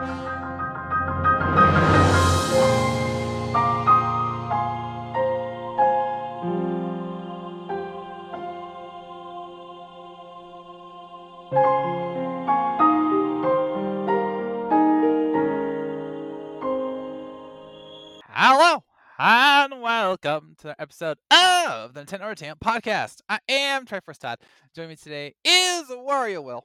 Hello and welcome to the episode of the Nintendo Entertainment Podcast. I am Triforce Todd. Joining me today is Wario Will.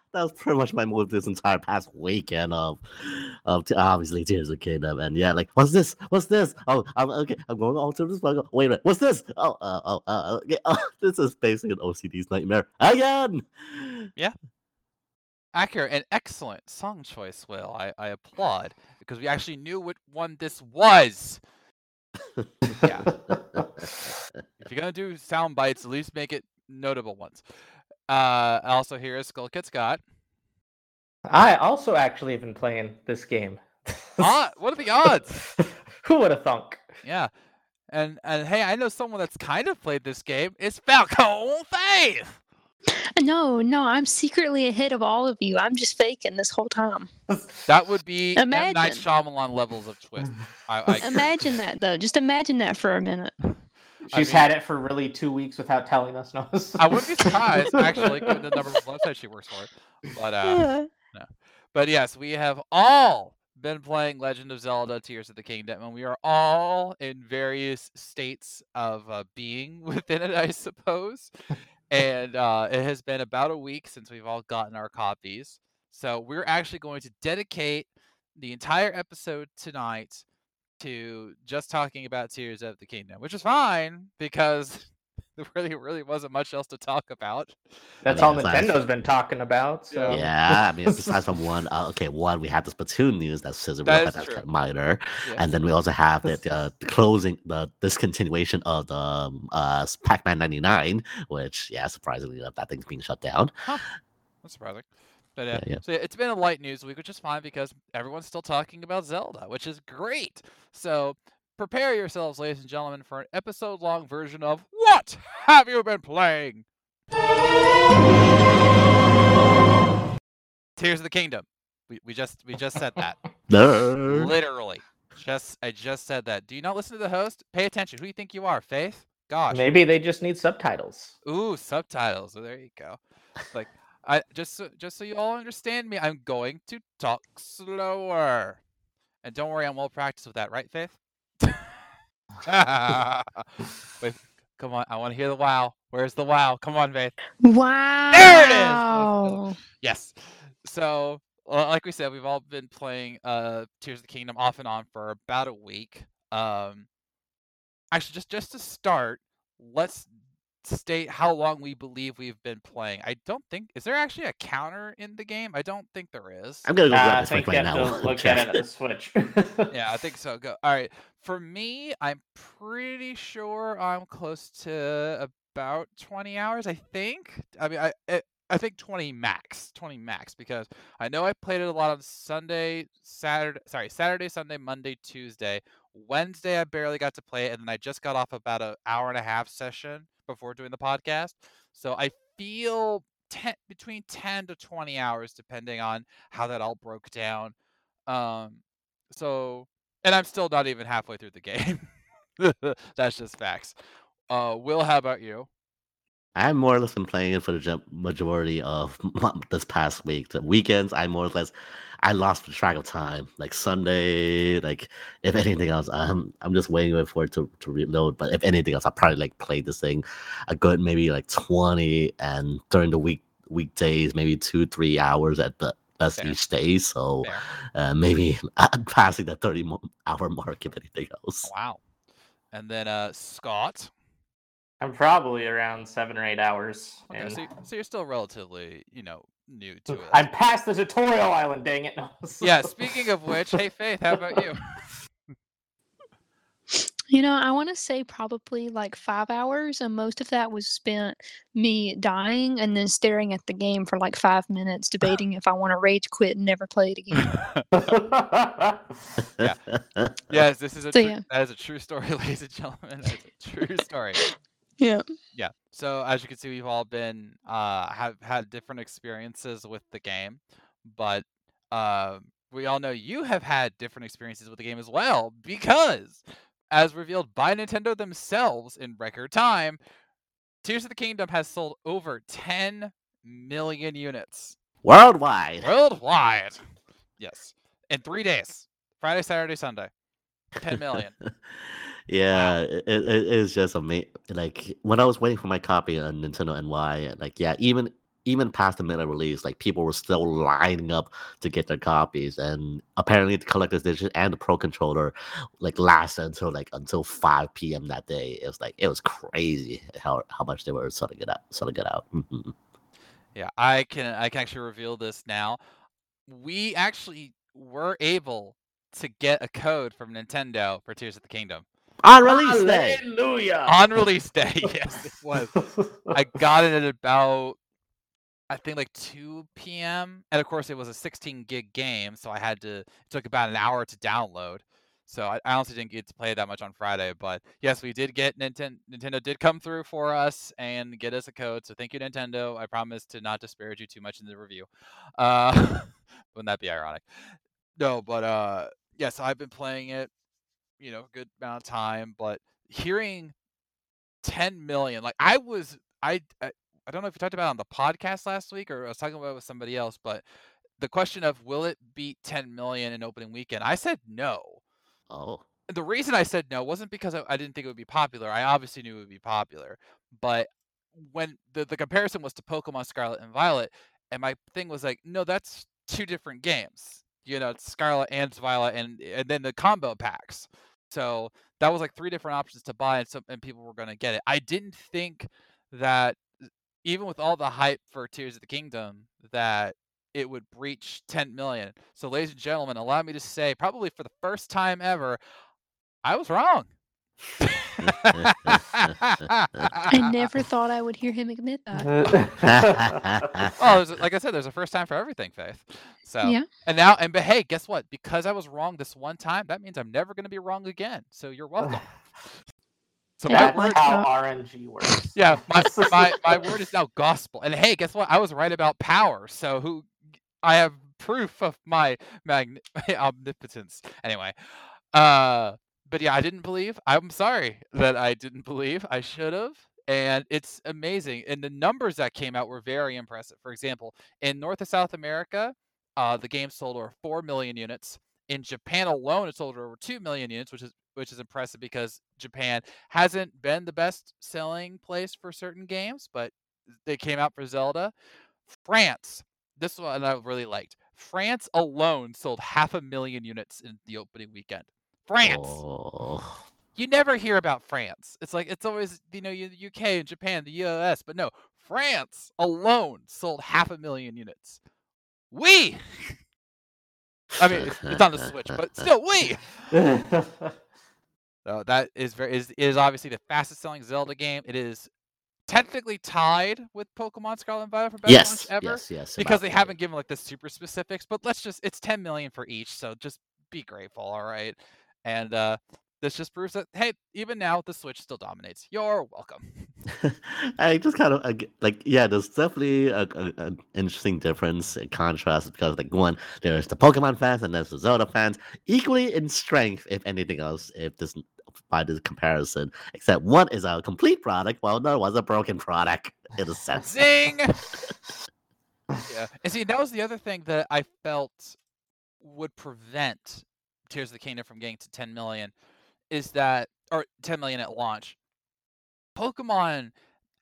that was pretty much my mood this entire past weekend of, of t- obviously Tears of Kingdom, and yeah, like what's this? What's this? Oh, I'm okay. I'm going all to this. Wait a minute, what's this? Oh, uh, oh, uh, okay. Oh, this is basically an OCD's nightmare again. Yeah accurate and excellent song choice, Will. I, I applaud because we actually knew what one this was. Yeah. If you're gonna do sound bites, at least make it notable ones. Uh, also here is Skull Kid Scott. I also actually have been playing this game. Ah, what are the odds? Who would have thunk? Yeah. And and hey, I know someone that's kind of played this game. It's Falcon Faith. No, no, I'm secretly ahead of all of you. I'm just faking this whole time. That would be M. Night Imagine. Shyamalan levels of twist. I, I Imagine that though. Just imagine that for a minute. She's mean- had it for really two weeks without telling us. No, I wouldn't be surprised actually, given the number of websites she works for. But uh, Yeah. but yes, we have all been playing Legend of Zelda: Tears of the Kingdom, and we are all in various states of uh, being within it, I suppose. and uh, it has been about a week since we've all gotten our copies, so we're actually going to dedicate the entire episode tonight to just talking about Tears of the Kingdom, which is fine because there really, really wasn't much else to talk about. That's Yeah, all it's Nintendo's been talking about. So yeah, I mean, besides from one, uh, okay, one we have the Splatoon news that's scissor That whip, that's true. minor, Yes. and then we also have the, uh, the closing, the discontinuation of the um, uh, Pac-Man '99, which yeah, surprisingly enough, that thing's being shut down. That's surprising. But uh, Yeah, yeah. so it's been a light news week, which is fine because everyone's still talking about Zelda, which is great. So prepare yourselves, ladies and gentlemen, for an episode-long version of What Have You Been Playing? Tears of the Kingdom. We, we just we just said that. Nerd. Literally. Just I just said that. Do you not listen to the host? Pay attention. Who do you think you are, Faith? Gosh. maybe they just need subtitles. Ooh, subtitles. Oh, there you go. Like I just so, just so you all understand me, I'm going to talk slower. And don't worry, I'm well practiced with that, right, Faith? Wait, come on, I want to hear the wow. Where's the wow? Come on, Faith. Wow. There it is! Yes. So, like we said, we've all been playing uh Tears of the Kingdom off and on for about a week. Um actually just just to start, let's state how long we believe we've been playing. I don't think is there actually a counter in the game? I don't think there is. I'm gonna go Uh, grab I think right now. to look at it at the Switch. yeah, I think so. Go. All right. For me, I'm pretty sure I'm close to about 20 hours. I think. I mean, I I, I think 20 max. 20 max because I know I played it a lot on Sunday, Saturday. Sorry, Saturday, Sunday, Monday, Tuesday. Wednesday, I barely got to play it, and then I just got off about an hour and a half session before doing the podcast. So I feel 10 between 10 to 20 hours, depending on how that all broke down. Um, so and I'm still not even halfway through the game. That's just facts. Uh, Will, how about you? I'm more or less been playing it for the majority of this past week. The weekends, I more or less, I lost track of time. Like Sunday, like if anything else, I'm I'm just waiting for it to, to reload. But if anything else, I probably like played this thing a good maybe like 20, and during the week weekdays, maybe two three hours at the best Fair. each day. So uh, maybe I'm passing the 30 hour mark if anything else. Wow. And then uh, Scott. I'm probably around seven or eight hours. Okay, in. so, so you're still relatively, you know, new to it. I'm past the tutorial island. Dang it! No. Yeah. Speaking of which, hey Faith, how about you? You know, I want to say probably like five hours, and most of that was spent me dying and then staring at the game for like five minutes, debating if I want to rage quit and never play it again. Yeah. Yes, this is a So, true, yeah. that is a true story, ladies and gentlemen. That is a true story. Yeah. Yeah. So as you can see, we've all been uh have had different experiences with the game, but uh, we all know you have had different experiences with the game as well because, as revealed by Nintendo themselves in record time, Tears of the Kingdom has sold over 10 million units Worldwide. worldwide. Yes, in three days: Friday, Saturday, Sunday. 10 million. yeah, it, it it is just amazing. Like when I was waiting for my copy on Nintendo NY, like yeah, even even past the minute release, like people were still lining up to get their copies, and apparently the collector's edition and the Pro controller like lasted until like until five p.m. that day. It was like it was crazy how how much they were selling it out, selling it out. Mhm. Yeah, I can I can actually reveal this now. We actually were able to get a code from Nintendo for Tears of the Kingdom On release day. Hallelujah. on release day. yes, it was. I got it at about I think like 2 p.m. And of course it was a 16 gig game, so I had to it took about an hour to download. So I, I honestly didn't get to play it that much on Friday, but yes, we did get Nintendo. Nintendo did come through for us and get us a code. So thank you, Nintendo. I promise to not disparage you too much in the review. Uh, wouldn't that be ironic? No, but uh, yes, I've been playing it, you know, a good amount of time. But hearing 10 million, like I was, I, I, I don't know if you talked about it on the podcast last week or I was talking about it with somebody else, but the question of will it beat 10 million in opening weekend? I said no. Oh, the reason I said no wasn't because I, I didn't think it would be popular. I obviously knew it would be popular, but when the, the comparison was to Pokemon Scarlet and Violet, and my thing was like, no, that's two different games. You know, it's Scarlet and Violet, and and then the combo packs. So that was like three different options to buy, and some and people were going to get it. I didn't think that even with all the hype for Tears of the Kingdom, that it would breach 10 million. So, ladies and gentlemen, allow me to say, probably for the first time ever, I was wrong. I never thought I would hear him admit that. well, there's, a- like I said, there's a first time for everything, Faith. So, Yeah. and now, and but hey, guess what? Because I was wrong this one time, that means I'm never going to be wrong again. So you're welcome. So my Yeah, word, That's how RNG works. yeah, my, my my word is now gospel. And hey, guess what? I was right about power. So who? I have proof of my magn- omnipotence. Anyway, uh, but yeah, I didn't believe. I'm sorry that I didn't believe. I should have. And it's amazing. And the numbers that came out were very impressive. For example, in North and South America, uh, the game sold over four million units. In Japan alone, it sold over two million units, which is which is impressive because Japan hasn't been the best selling place for certain games, but they came out for Zelda. France, this one I really liked. France alone sold half a million units in the opening weekend. France. oh. You never hear about France. It's like it's always you know the UK and Japan, the US, but no, France alone sold half a million units. We. I mean, it's, it's on the Switch, but still, we. So that is very is is obviously the fastest selling Zelda game. It is technically tied with Pokemon Scarlet and Violet for best launch ever yes, yes. because they opinion. haven't given like the super specifics. But let's just it's 10 million for each, so just be grateful, all right? And uh this just proves that hey, even now the Switch still dominates. You're welcome. I just kind of like yeah. There's definitely a, a, an interesting difference in contrast because like one there's the Pokemon fans and there's the Zelda fans equally in strength if anything else if this by this comparison except one is a complete product while another was a broken product in a sense. Zing. yeah, and see that was the other thing that I felt would prevent Tears of the Kingdom from getting to 10 million is that or 10 million at launch. Pokemon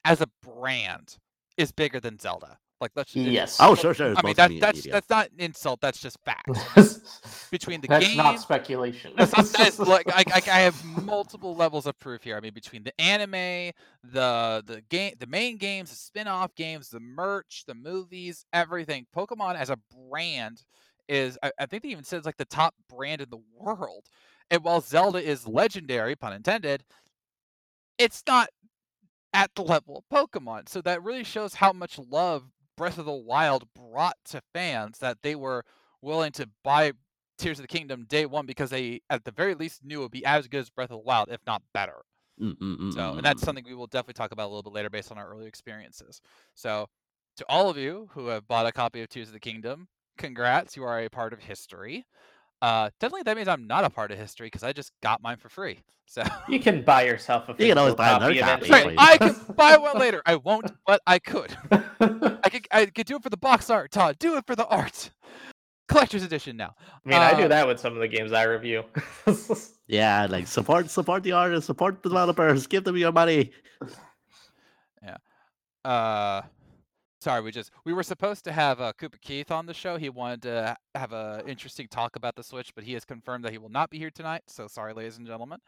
as a brand is bigger than Zelda. Like let's it- yes. Oh sure sure. I mean that, that's media. that's not an insult. That's just fact. Between the That's game, not speculation. that's not, that's, like I, I, I have multiple levels of proof here. I mean, between the anime, the the game, the main games, the spin-off games, the merch, the movies, everything. Pokemon as a brand is, I, I think they even said it's like the top brand in the world. And while Zelda is legendary, pun intended, it's not at the level of Pokemon. So that really shows how much love Breath of the Wild brought to fans that they were willing to buy Tears of the Kingdom day one because they, at the very least, knew it would be as good as Breath of the Wild, if not better. Mm, mm, mm, So, and that's something we will definitely talk about a little bit later based on our early experiences. So, to all of you who have bought a copy of Tears of the Kingdom, congrats, you are a part of history. Uh, definitely that means I'm not a part of history because I just got mine for free. So, You can buy yourself a You can always buy another copy copy. right, I can buy one later. I won't, but I could. I could, I could do it for the box art, Todd. Do it for the art. Collector's edition now. I mean, I Uh, do that with some of the games I review. Yeah, like support support the artists, support the developers, give them your money. Yeah. Uh sorry we just we were supposed to have uh, Koopa Keith on the show. He wanted to have a interesting talk about the Switch, but he has confirmed that he will not be here tonight. So sorry, ladies and gentlemen.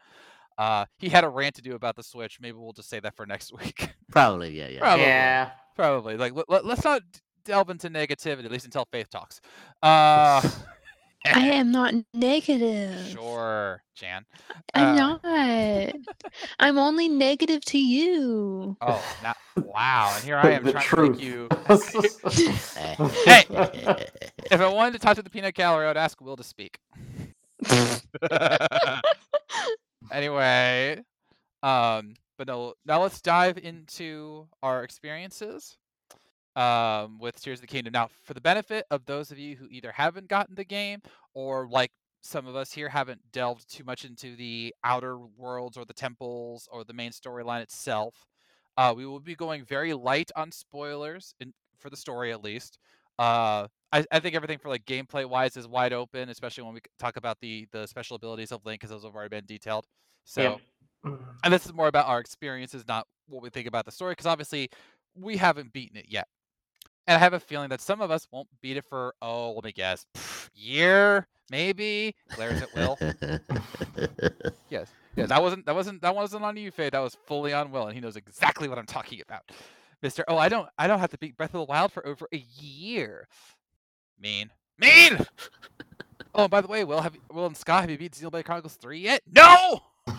Uh, he had a rant to do about the Switch. Maybe we'll just say that for next week. Probably, yeah, yeah. Probably. yeah. Probably. Like let, let, us not delve into negativity at least until Faith talks. Uh, I am not negative. sure, Jan. I'm Uh, not. I'm only negative to you. Oh, now, wow! And here I am trying truth. to make you. hey. If I wanted to talk to the peanut gallery, I'd ask Will to speak. anyway, um, but no, now let's dive into our experiences um, with Tears of the Kingdom. Now, for the benefit of those of you who either haven't gotten the game or like some of us here haven't delved too much into the outer worlds or the temples or the main storyline itself, uh, we will be going very light on spoilers in, for the story at least. Uh, I, I think everything for like gameplay wise is wide open, especially when we talk about the the special abilities of Link, because those have already been detailed. So, Yep. and this is more about our experiences, not what we think about the story, because obviously we haven't beaten it yet. And I have a feeling that some of us won't beat it for oh, let me guess, year maybe. Glares at Will. Yes, yes, that wasn't that wasn't that wasn't on you, Faye. That was fully on Will, and he knows exactly what I'm talking about, Mister. Oh, I don't I don't have to beat Breath of the Wild for over a year. Mean, mean. Oh, and by the way, Will, have you, Will and Scott, have you beat Xenoblade Chronicles Three yet? No.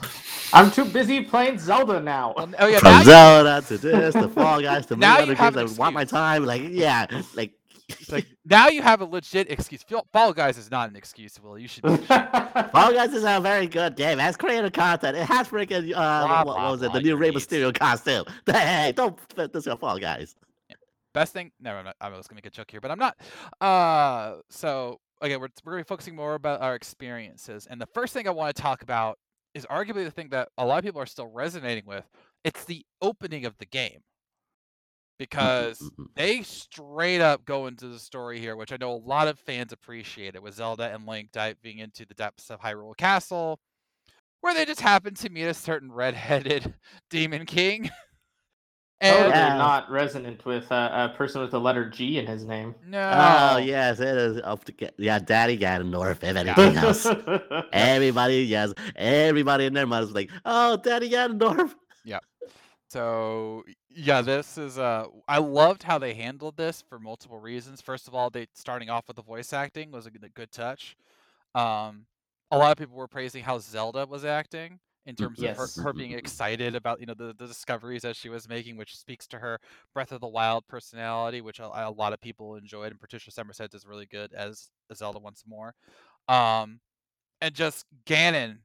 I'm too busy playing Zelda now. Well, oh yeah, now From you- Zelda to this to Fall Guys to Now many other games I that want my time. Like, yeah, like, like now you have a legit excuse. Fall- Fall Guys is not an excuse, Will. You should. Be Fall Guys is a very good game. It has creative content. It has freaking uh, Blah, what, what blah, was it? blah, The new you Rey. Mysterio costume. Hey, don't fit this on Fall Guys. best thing never mind, i was gonna make a joke here but i'm not uh so again we're, we're gonna be focusing more about our experiences and the first thing i want to talk about is arguably the thing that a lot of people are still resonating with it's the opening of the game. Mm-hmm, because mm-hmm. they straight up go into the story here which i know a lot of fans appreciate it with zelda and link diving into the depths of hyrule castle where they just happen to meet a certain red-headed demon king Totally and Yeah. not resonant with uh, a person with the letter G in his name. no Oh yes, it is up to get yeah, Daddy Ganondorf. If anything else, everybody yes, everybody in their mind is like, oh, Daddy Ganondorf. Yeah, so yeah, this is uh I loved how they handled this for multiple reasons. First of all, they starting off with the voice acting was a good, a good touch. Um a lot of people were praising how Zelda was acting in terms of her, her being excited about you know the, the discoveries that she was making, which speaks to her Breath of the Wild personality, which a, a lot of people enjoyed, and Patricia Summersett is really good as as Zelda once more. Um, and just Ganon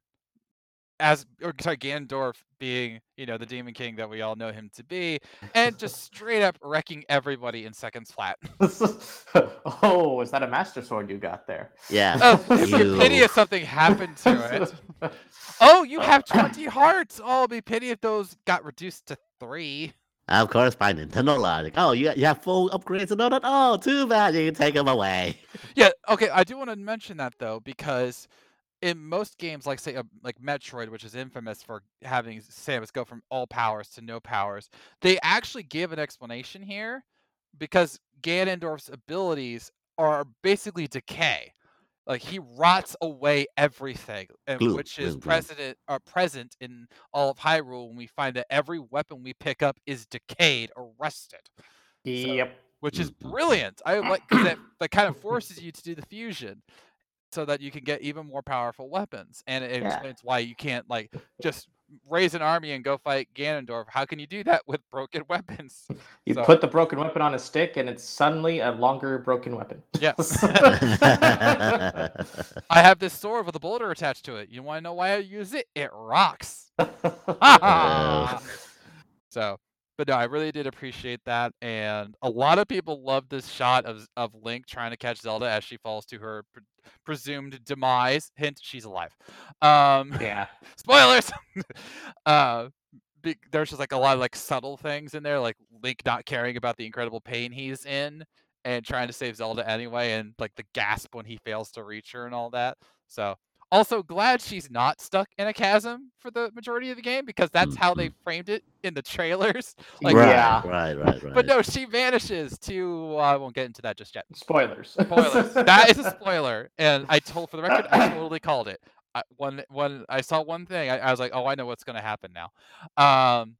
as or sorry Ganondorf being you know the Demon King that we all know him to be, and just straight up wrecking everybody in seconds flat. oh, is that a Master Sword you got there? Yeah. Oh, if your pity if something happened to it. Oh, you have twenty hearts. Oh, it'd be pity if those got reduced to three. Of course, by Nintendo logic. Oh, you you have full upgrades and all that. Oh, too bad. You can take them away. Yeah, okay. I do want to mention that though because in most games, like say uh, like Metroid, which is infamous for having Samus go from all powers to no powers, they actually give an explanation here because Ganondorf's abilities are basically decay. Like he rots away everything, and Gloom, which is gloom, gloom. present uh, present in all of Hyrule when we find that every weapon we pick up is decayed or rusted Yep. which is Mhm. brilliant. I like that, that kind of forces you to do the fusion. So that you can get even more powerful weapons. And it Yeah. explains why you can't like just raise an army and go fight Ganondorf. How can you do that with broken weapons? You So- put the broken weapon on a stick, and it's suddenly a longer broken weapon. Yes. I have this sword with a boulder attached to it. You want to know why I use it? It rocks. so, but no, I really did appreciate that, and a lot of people love this shot of of Link trying to catch Zelda as she falls to her pre- presumed demise. Hint: she's alive. Um, yeah. spoilers. uh, be, there's just like a lot of like subtle things in there, like Link not caring about the incredible pain he's in and trying to save Zelda anyway, and like the gasp when he fails to reach her and all that. So also glad she's not stuck in a chasm for the majority of the game because that's how they framed it in the trailers. Like, right, yeah. right, right, right. But no, she vanishes to. Uh, I won't get into that just yet. Spoilers. Spoilers. that is a spoiler, and I told for the record, I totally called it. I, when when I saw one thing, I, I was like, oh, I know what's gonna happen now. Um,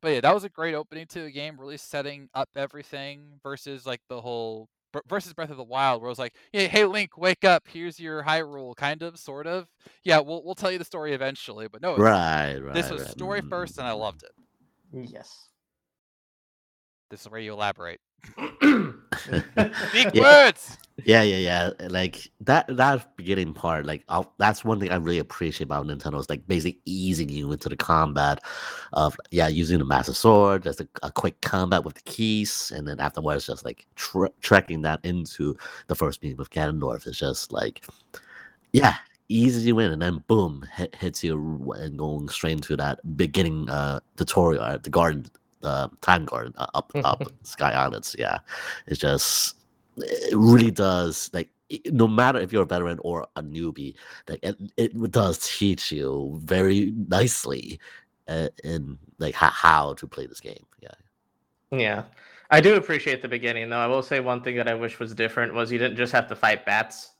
but yeah, that was a great opening to the game, really setting up everything versus like the whole ver- versus Breath of the Wild, where it was like, hey, hey, Link, wake up! Here's your Hyrule, kind of, sort of. Yeah, we'll we'll tell you the story eventually, but no, it's- right, right. this was right. story first, mm-hmm. and I loved it. yes. This is where you elaborate. Big Yeah. words. Yeah, yeah, yeah. Like that that beginning part, like I'll, that's one thing I really appreciate about Nintendo is like basically easing you into the combat of yeah, using the Master Sword, just a, a quick combat with the keys, and then afterwards just like tre- trekking that into the first meeting with Ganondorf is just like yeah, eases you in, and then boom, hit, hits you and going straight into that beginning uh tutorial, uh, the garden, uh, uh, up up Sky Islands. Yeah, it's just it really does like no matter if you're a veteran or a newbie like it, it does teach you very nicely uh, in like ho- how to play this game yeah Yeah. I do appreciate the beginning though. I will say one thing that I wish was different was you didn't just have to fight bats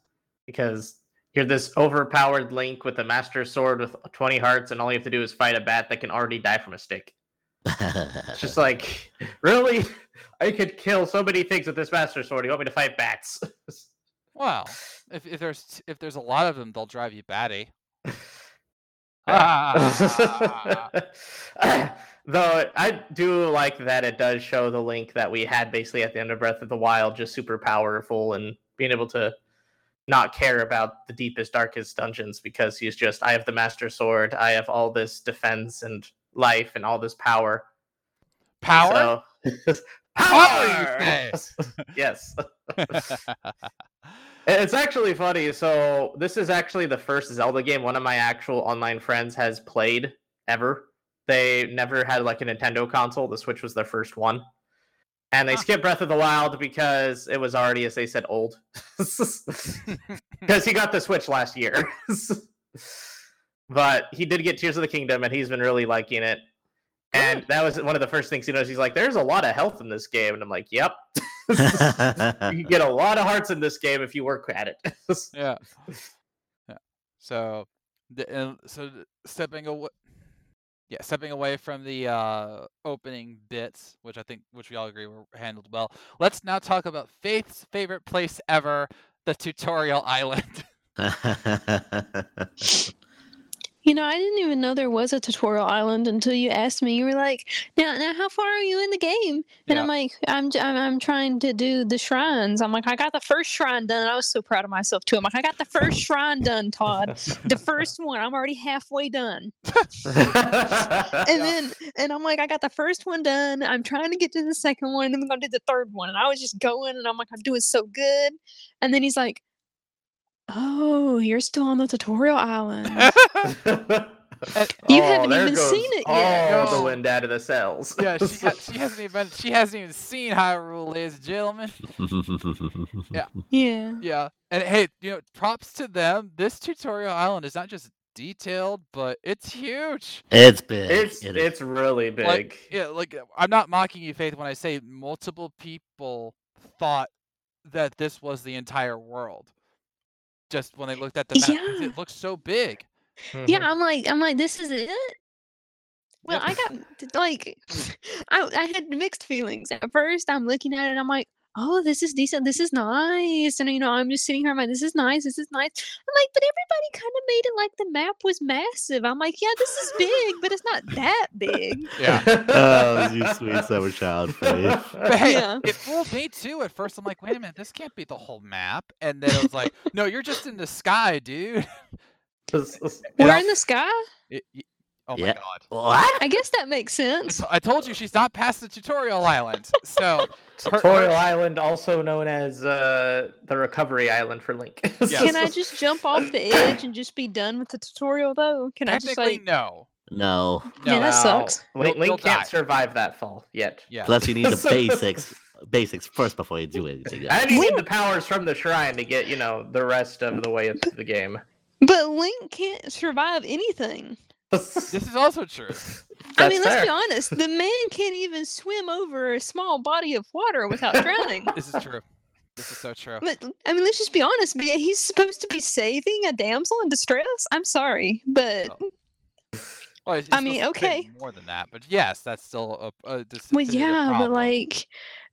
because you're this overpowered link with a master sword with 20 hearts and all you have to do is fight a bat that can already die from a stick. It's just like, really? I could kill so many things with this master sword. You want me to fight bats? Well, if if there's if there's a lot of them, they'll drive you batty. Ah. Though I do like that it does show the link that we had basically at the end of Breath of the Wild, just super powerful and being able to not care about the deepest, darkest dungeons because he's just, I have the Master Sword, I have all this defense and life and all this power. Power. So, Power, say? yes. It's actually funny. So this is actually the first Zelda game one of my actual online friends has played ever. They never had like a Nintendo console. The Switch was their first one. And they Huh. skipped Breath of the Wild because it was already, as they said, old. Because he got the Switch last year. But he did get Tears of the Kingdom and he's been really liking it. And that was one of the first things he knows. He's like, there's a lot of health in this game. And I'm like, yep. you get a lot of hearts in this game if you work at it. yeah. Yeah. So, the, uh, so stepping away. Yeah, stepping away from the uh, opening bits, which I think, which we all agree were handled well. Let's now talk about Faith's favorite place ever, the tutorial island. You know, I didn't even know there was a tutorial island until you asked me. You were like, "Now, now, how far are you in the game?" And Yeah. I'm like, "I'm, I'm, I'm trying to do the shrines." I'm like, "I got the first shrine done." I was so proud of myself too. I'm like, "I got the first shrine done, Todd. The first one. I'm already halfway done." And then, and I'm like, "I got the first one done. I'm trying to get to the second one, and then I'm gonna do the third one." And I was just going, and I'm like, "I'm doing so good." And then he's like, "Oh, you're still on the tutorial island." You oh, haven't even seen it yet. All No. the wind out of the cells. yeah, she, ha- she hasn't even she hasn't even seen Hyrule, ladies and gentlemen. yeah. Yeah, yeah. and hey, you know, props to them. This tutorial island is not just detailed, but it's huge. it's big It's It is it's really big. Like, yeah, like I'm not mocking you, Faith, when I say multiple people thought that this was the entire world. Just when they looked at the map. Yeah. it looks so big. Yeah, Mhm. I'm like, I'm like, this is it. Well. I got like, I I had mixed feelings. At first, I'm looking at it, I'm like, oh, this is decent, this is nice. And you know, I'm just sitting here, I'm like, this is nice, this is nice. I'm like, but everybody kind of made it like the map was massive. I'm like, yeah, this is big, but it's not that big. Yeah. oh, you sweet summer child, Faith. But hey, Yeah. it fooled me too at first. I'm like, wait a minute, this can't be the whole map. And then it was like, no, you're just in the sky, dude. We're in the sky. It- y- oh my Yeah. god. What? I guess that makes sense. I told you she's not past the tutorial island. So Tutorial her- Island, also known as uh, the Recovery Island for Link. Yes. Can I just jump off the edge and just be done with the tutorial though? Can I just like no. No. No. Yeah, that sucks. Link, You'll- you'll Link can't die. survive that fall yet. Yeah. Plus, you need the basics, basics first before you do anything. else. And you need the powers from the shrine to get, you know, the rest of the way into the game. But Link can't survive anything. This is also true. I mean, That's let's be honest. The man can't even swim over a small body of water without drowning. This is true. This is so true. But I mean, let's just be honest. but He's supposed to be saving a damsel in distress. I'm sorry, but Oh. Well, I mean, okay. More than that, but yes, that's still a, a dis- well, considered a yeah, but like,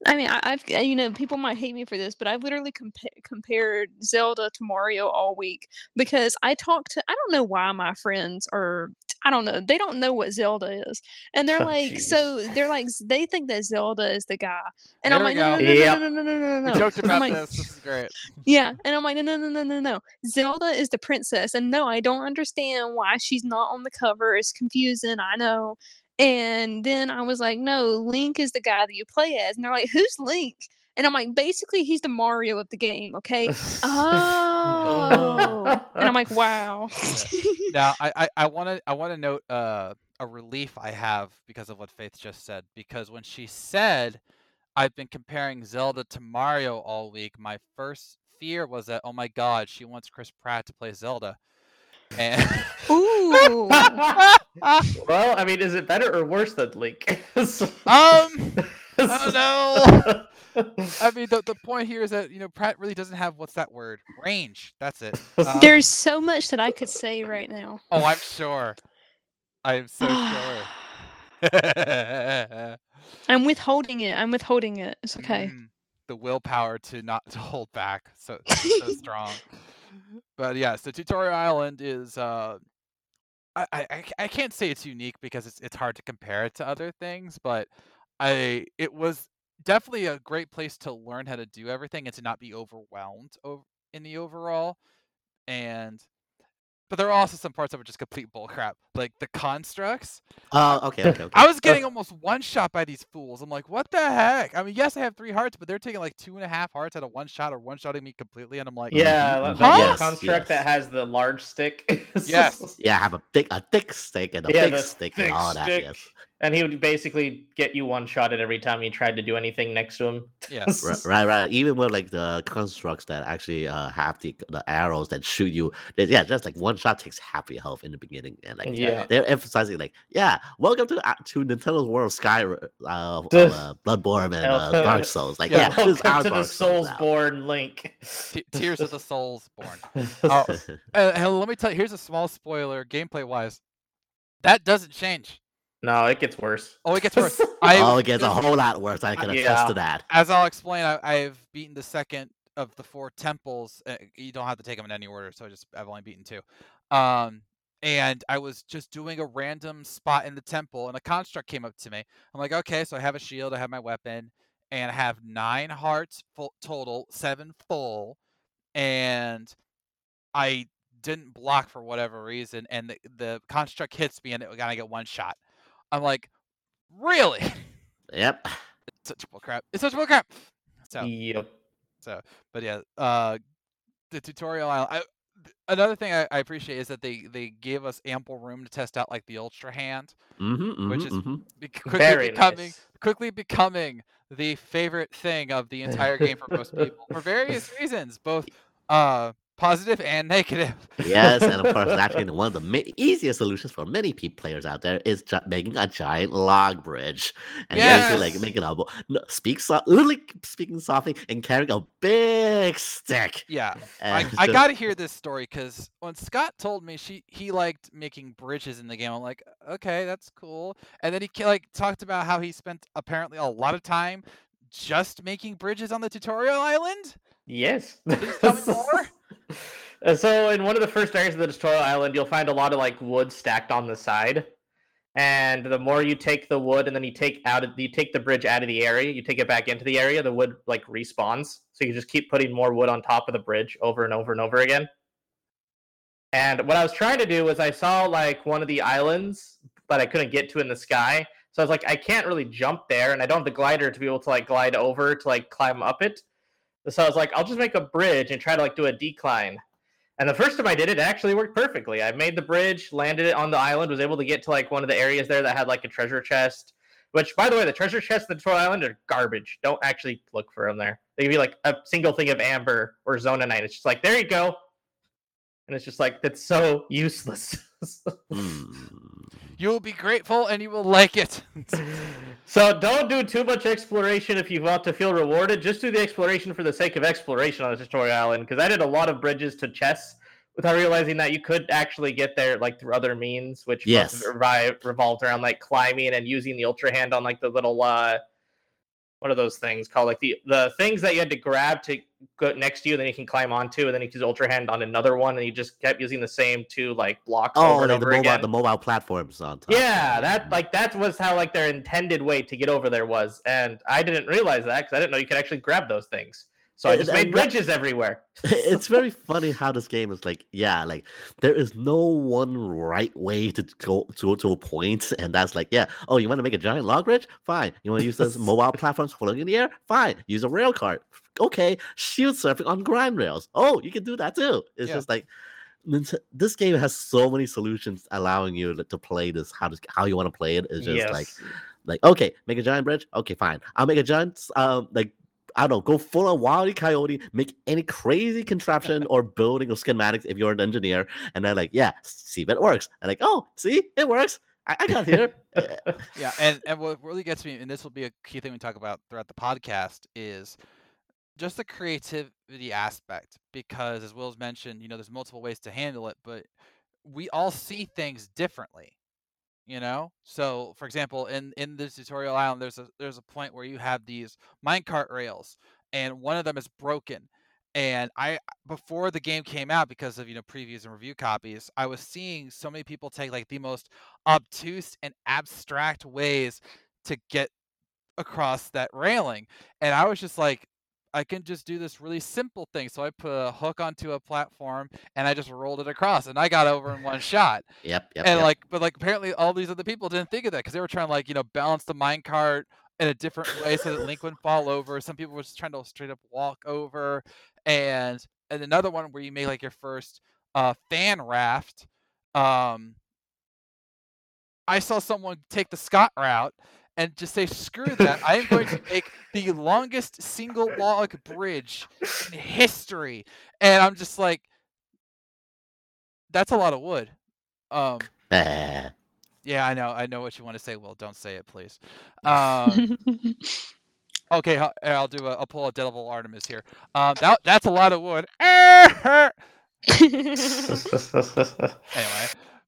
I mean, I, I've uh, you know, people might hate me for this, but I've literally compa- compared Zelda to Mario all week because I talked to. I don't know why my friends are. I don't know. They don't know what Zelda is, and they're Oh, like, so they're like, they think that Zelda is the guy, and There I'm like, no, no, go. no, Yep. no, no, no, no, no, no, we no. joked I'm about like, this. This is great. Yeah, and I'm like, no, no, no, no, no, no. Zelda is the princess, and no, I don't understand why she's not on the cover. It's confusing, I know. And then I was like, no, Link is the guy that you play as, and they're like, who's Link? And I'm like, basically, he's the Mario of the game, okay? Oh, and I'm like, wow. Now, I I, I want to I want to note uh, a relief I have because of what Faith just said. Because when she said, "I've been comparing Zelda to Mario all week," my first fear was that, oh my God, she wants Chris Pratt to play Zelda. And Ooh. well, I mean, is it better or worse than Link? um, I don't know. I mean, the, the point here is that you know Pratt really doesn't have what's that word? Range. That's it. Um, There's so much that I could say right now. oh, I'm sure. I'm so sure. I'm withholding it. I'm withholding it. It's okay. Mm, the willpower to not to hold back so so strong. But yes, the tutorial island is. Uh, I, I I can't say it's unique because it's it's hard to compare it to other things, but I it was definitely a great place to learn how to do everything and to not be overwhelmed ov- in the overall. And but there are also some parts that were just complete bullcrap, like the constructs. Oh, okay, okay, okay. I was getting almost one shot by these fools. I'm like, what the heck? I mean, yes, I have three hearts, but they're taking like two and a half hearts out of one shot or one shotting me completely, and I'm like, yeah, the the Yes, construct that has the large stick. Yes. Yeah, have a thick, a thick stick and a Yeah, big the stick and all that. stick. Yes. And he would basically get you one shot at every time you tried to do anything next to him. Yeah, Right, right, right. Even with like the constructs that actually uh, have the the arrows that shoot you, they- yeah, just like one shot takes half your health in the beginning, and like Yeah. they're emphasizing like, yeah, welcome to uh, to Nintendo's world, Sky, uh, of, Duh. uh, Bloodborne and Hell, uh, Dark Souls. Like, Yeah, yeah, this Welcome our to the Dark Souls now. Soulsborne Link. Te- Tears of the Souls born. Oh, Uh, and let me tell you, here's a small spoiler, gameplay wise. That doesn't change. No, it gets worse. Oh, it gets worse. I oh, it gets a whole lot worse. I can attest Yeah. to that. as I'll explain, I, I've beaten the second of the four temples. Uh, you don't have to take them in any order, so I just I've only beaten two. Um, and I was just doing a random spot in the temple, and a construct came up to me. I'm like, okay, so I have a shield, I have my weapon, and I have nine hearts full total, seven full, and I didn't block for whatever reason, and the, the construct hits me, and it gonna get one shot. I'm like, really? Yep. It's such bull crap. It's such bull crap. So, Yep. So, but yeah, uh, the tutorial. I, I, another thing I, I appreciate is that they they gave us ample room to test out like the ultra hand, Mm-hmm, Which mm-hmm, is- mm-hmm. be- quickly Very becoming nice. quickly becoming the favorite thing of the entire game for most people for various reasons, both uh positive and negative. Yes, and of course, actually, one of the ma- easiest solutions for many P players out there is gi- making a giant log bridge and basically like making a no, speak so- literally speaking softly and carrying a big stick. Yeah, I, And I got to hear this story because when Scott told me she he liked making bridges in the game, I'm like, okay, that's cool. And then he like talked about how he spent apparently a lot of time just making bridges on the tutorial island? Yes. tell me more. So in one of the first areas of the tutorial island, you'll find a lot of like wood stacked on the side. And the more you take the wood and then you take out of, you take the bridge out of the area, you take it back into the area, the wood like respawns. So you just keep putting more wood on top of the bridge over and over and over again. And what I was trying to do was I saw like one of the islands but I couldn't get to in the sky. So I was like, I can't really jump there, and I don't have the glider to be able to like glide over to like climb up it. So I was like, I'll just make a bridge and try to like do a decline. And the first time I did it, it actually worked perfectly. I made the bridge, landed it on the island, was able to get to like one of the areas there that had like a treasure chest. Which, by the way, the treasure chests in the Troll Island are garbage. Don't actually look for them there. They give you like a single thing of amber or zonaite. It's just like there you go, and it's just like that's so useless. Hmm. You will be grateful and you will like it. so don't do too much exploration if you want to feel rewarded. Just do the exploration for the sake of exploration on the tutorial island. Because I did a lot of bridges to chess without realizing that you could actually get there like through other means, which Yes. most of it revi- revolved around like climbing and using the ultra hand on like the little uh what are those things called? Like the the things that you had to grab to go next to you, then you can climb onto, and then you can use ultra hand on another one, and you just kept using the same two like blocks Oh, over and like the over mobile, again. the mobile platforms on top. Yeah, that like that was how like their intended way to get over there was, and I didn't realize that because I didn't know you could actually grab those things. So I just made bridges everywhere. it's very funny how this game is like, yeah, like there is no one right way to go to, to a point, and that's like, yeah, oh, you want to make a giant log bridge? Fine. You want to use those mobile platforms floating in the air? Fine. Use a rail cart. Okay. Shield surfing on grind rails. Oh, you can do that too. It's Yeah. just like this game has so many solutions allowing you to- play this how to, how you want to play it. It's just like like okay, make a giant bridge. Okay, fine. I'll make a giant um like I don't know, go full on wily coyote, make any crazy contraption or building or schematics if you're an engineer, and then like yeah, see if it works. And like oh, see it works. I, I got here. Yeah, and and what really gets me, and this will be a key thing we talk about throughout the podcast, is just the creativity aspect. Because as Will's mentioned, you know, there's multiple ways to handle it, but we all see things differently. You know, so for example, in in this tutorial island, there's a there's a point where you have these minecart rails, and one of them is broken. And I before the game came out, because of you know previews and review copies, I was seeing so many people take like the most obtuse and abstract ways to get across that railing. And I was just like, I can just do this really simple thing. So I put a hook onto a platform and I just rolled it across and I got over in one shot. Yep, yep. and yep. like, but like apparently all these other people didn't think of that because they were trying to like, you know, balance the minecart in a different way so that Link wouldn't fall over. Some people were just trying to straight up walk over. And and another one where you make like your first uh fan raft. Um I saw someone take the Scott route and just say, screw that. I am going to make the longest single log bridge in history. And I'm just like, that's a lot of wood. Um, yeah, I know. I know what you want to say. Well, don't say it, please. Um, okay, I'll, I'll do a, I'll pull a Devil Artemis here. Um, that, that's a lot of wood. anyway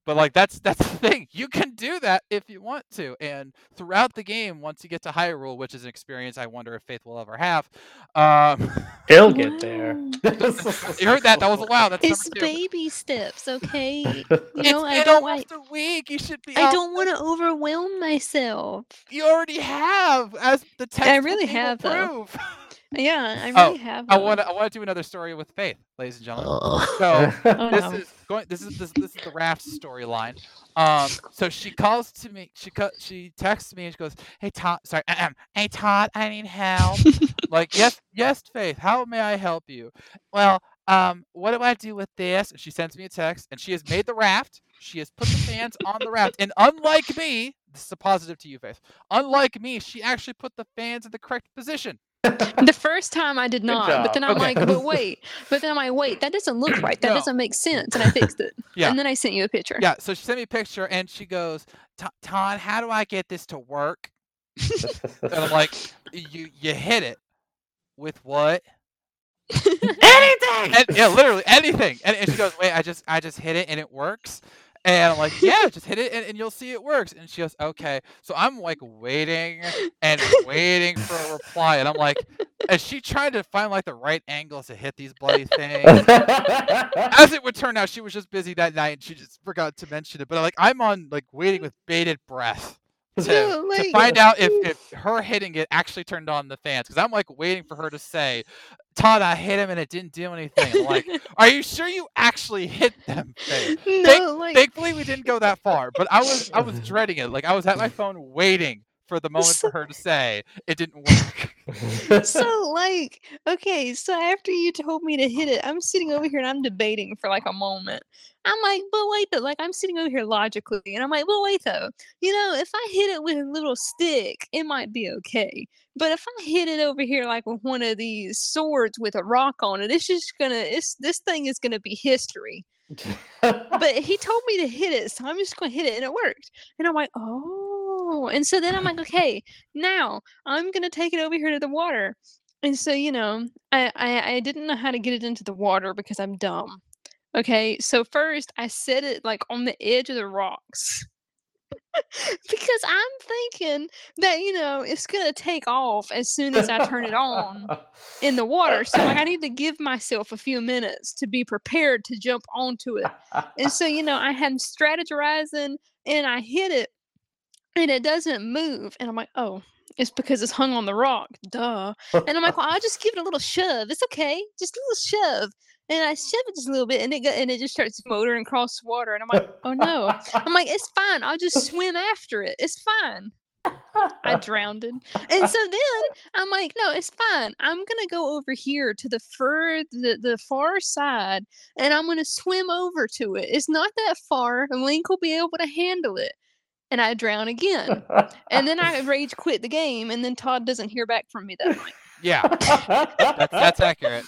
but like that's that's the thing you can do that if you want to and throughout the game once you get to hyrule which is an experience i wonder if faith will ever have um He'll get there. you heard that that was a wow that's It's number two. baby steps, okay? You It's know, I been don't almost like. a week you should be I don't want to overwhelm myself. you already have as the text will really be have, though. prove. Yeah, I Oh, really have. i want to i want to do another story with faith ladies and gentlemen Oh. so Oh, this no. is going this is this, this is the raft storyline um so she calls to me she cut she texts me and she goes hey todd sorry ahem, hey todd i need help like yes yes faith how may i help you well um what do i do with this and she sends me a text and she has made the raft she has put the fans on the raft and unlike me this is a positive to you faith unlike me she actually put the fans in the correct position The first time I did not, but then I'm Okay. like, but wait, but then I'm like, wait, that doesn't look right. That No. doesn't make sense, and I fixed it. Yeah. And then I sent you a picture. yeah so she sent me a picture and she goes "To- todd how do i get this to work And I'm like, you you hit it with what? Anything. And, yeah, literally anything. And, and she goes, wait, I just I just hit it and it works. And I'm like, yeah, just hit it and, and you'll see it works. And she goes, okay. So I'm like waiting and waiting for a reply. And I'm like, and she tried to find like the right angles to hit these bloody things. As it would turn out, she was just busy that night and she just forgot to mention it. But like I'm on like waiting with bated breath to, No, to find out if, if her hitting it actually turned on the fans. Because I'm like waiting for her to say, Todd, I hit him and it didn't do anything. I'm like, are you sure you actually hit them? Faye?" no, like Thankfully, we didn't go that far, but I was I was dreading it. Like I was at my phone waiting for the moment for her to say it didn't work. so like okay so after you told me to hit it i'm sitting over here and i'm debating for like a moment i'm like but wait though like i'm sitting over here logically and i'm like well wait though you know if i hit it with a little stick it might be okay but if i hit it over here like with one of these swords with a rock on it it's just gonna it's this thing is gonna be history but he told me to hit it, so I'm just gonna hit it, and it worked. And I'm like, oh. Oh, and so then I'm like, okay, now I'm gonna take it over here to the water. And so you know, I I, I didn't know how to get it into the water because I'm dumb. Okay, so first I set it like on the edge of the rocks. because I'm thinking that you know it's gonna take off as soon as I turn it on in the water. So like I need to give myself a few minutes to be prepared to jump onto it. And so, you know, I had strategizing and I hit it and it doesn't move. And I'm like, oh, it's because it's hung on the rock. Duh. And I'm like, well, I'll just give it a little shove. It's okay. Just a little shove. And I shove it just a little bit and it go, and it just starts motoring across the water. And I'm like, oh no. I'm like, it's fine. I'll just swim after it. It's fine. I drowned. And so then I'm like, no, it's fine. I'm gonna go over here to the fur the, the far side and I'm gonna swim over to it. It's not that far, Link will be able to handle it. And I drown again. And then I rage quit the game, and then Todd doesn't hear back from me that night. Yeah, that's that's accurate.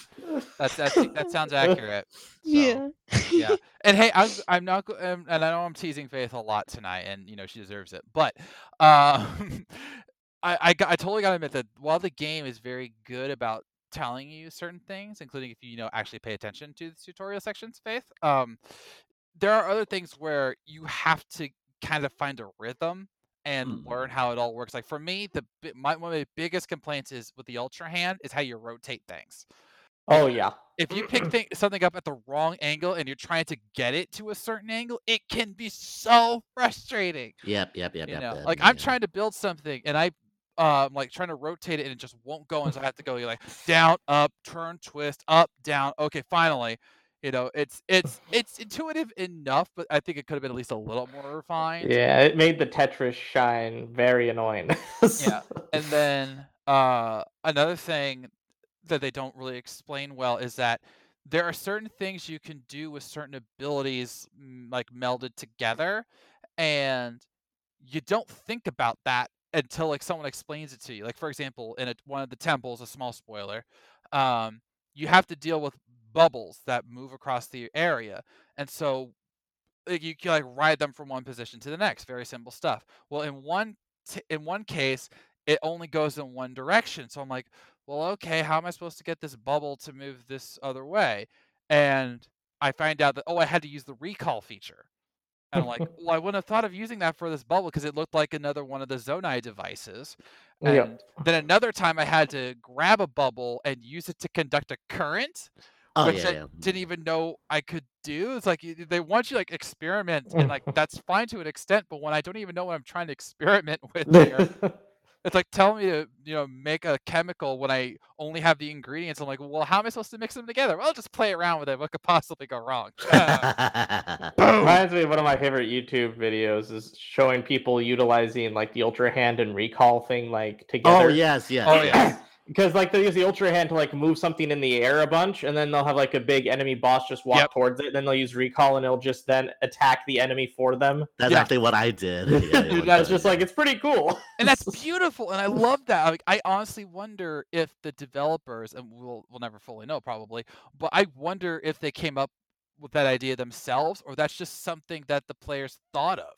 That's that's that sounds accurate. So, Yeah. yeah. And hey, I'm I'm not go- um, and I know I'm teasing Faith a lot tonight, and you know she deserves it. But um, I I, got, I totally gotta admit that while the game is very good about telling you certain things, including if you you know actually pay attention to the tutorial sections, Faith, um, there are other things where you have to kind of find a rhythm and Mm. learn how it all works. Like for me, the my, one of my biggest complaints is with the Ultra Hand is how you rotate things oh yeah. if you pick thing, something up at the wrong angle and you're trying to get it to a certain angle, it can be so frustrating. Yep, yep, yep, You yep. know, yep, like yeah, I'm trying to build something and I um like trying to rotate it and it just won't go, and so I have to go like down, up, turn, twist, up, down. Okay, finally. You know, it's it's it's intuitive enough, but I think it could have been at least a little more refined. Yeah, it made the Tetris shrine very annoying. Yeah. And then uh, another thing that they don't really explain well is that there are certain things you can do with certain abilities like melded together, and you don't think about that until like someone explains it to you. Like for example, in a, one of the temples, a small spoiler, um, you have to deal with bubbles that move across the area, and so like, you can like ride them from one position to the next. Very simple stuff. Well, in one t- in one case, it only goes in one direction. So I'm like, well, okay, how am I supposed to get this bubble to move this other way? And I find out that oh, I had to use the recall feature. And I'm like, well, I wouldn't have thought of using that for this bubble because it looked like another one of the Zonai devices. And Yep. then another time I had to grab a bubble and use it to conduct a current Oh which yeah, I yeah. didn't even know I could do. It's like they want you to like experiment, and like that's fine to an extent. But when I don't even know what I'm trying to experiment with, here, it's like telling me to you know make a chemical when I only have the ingredients. I'm like, well, how am I supposed to mix them together? Well, just play around with it. What could possibly go wrong? Ah, Reminds me of one of my favorite YouTube videos is showing people utilizing like the Ultra Hand and Recall thing like together. oh yes, yes. Oh, yes. Yeah. Because like they use the Ultra Hand to like move something in the air a bunch, and then they'll have like a big enemy boss just walk Yep. towards it. Then they'll use Recall, and it'll just then attack the enemy for them. That's Yeah. actually what I did. Yeah, yeah, Dude, That's just like it's pretty cool. and that's beautiful, and I love that. Like, I honestly wonder if the developers, and we'll we'll never fully know probably, but I wonder if they came up with that idea themselves, or that's just something that the players thought of.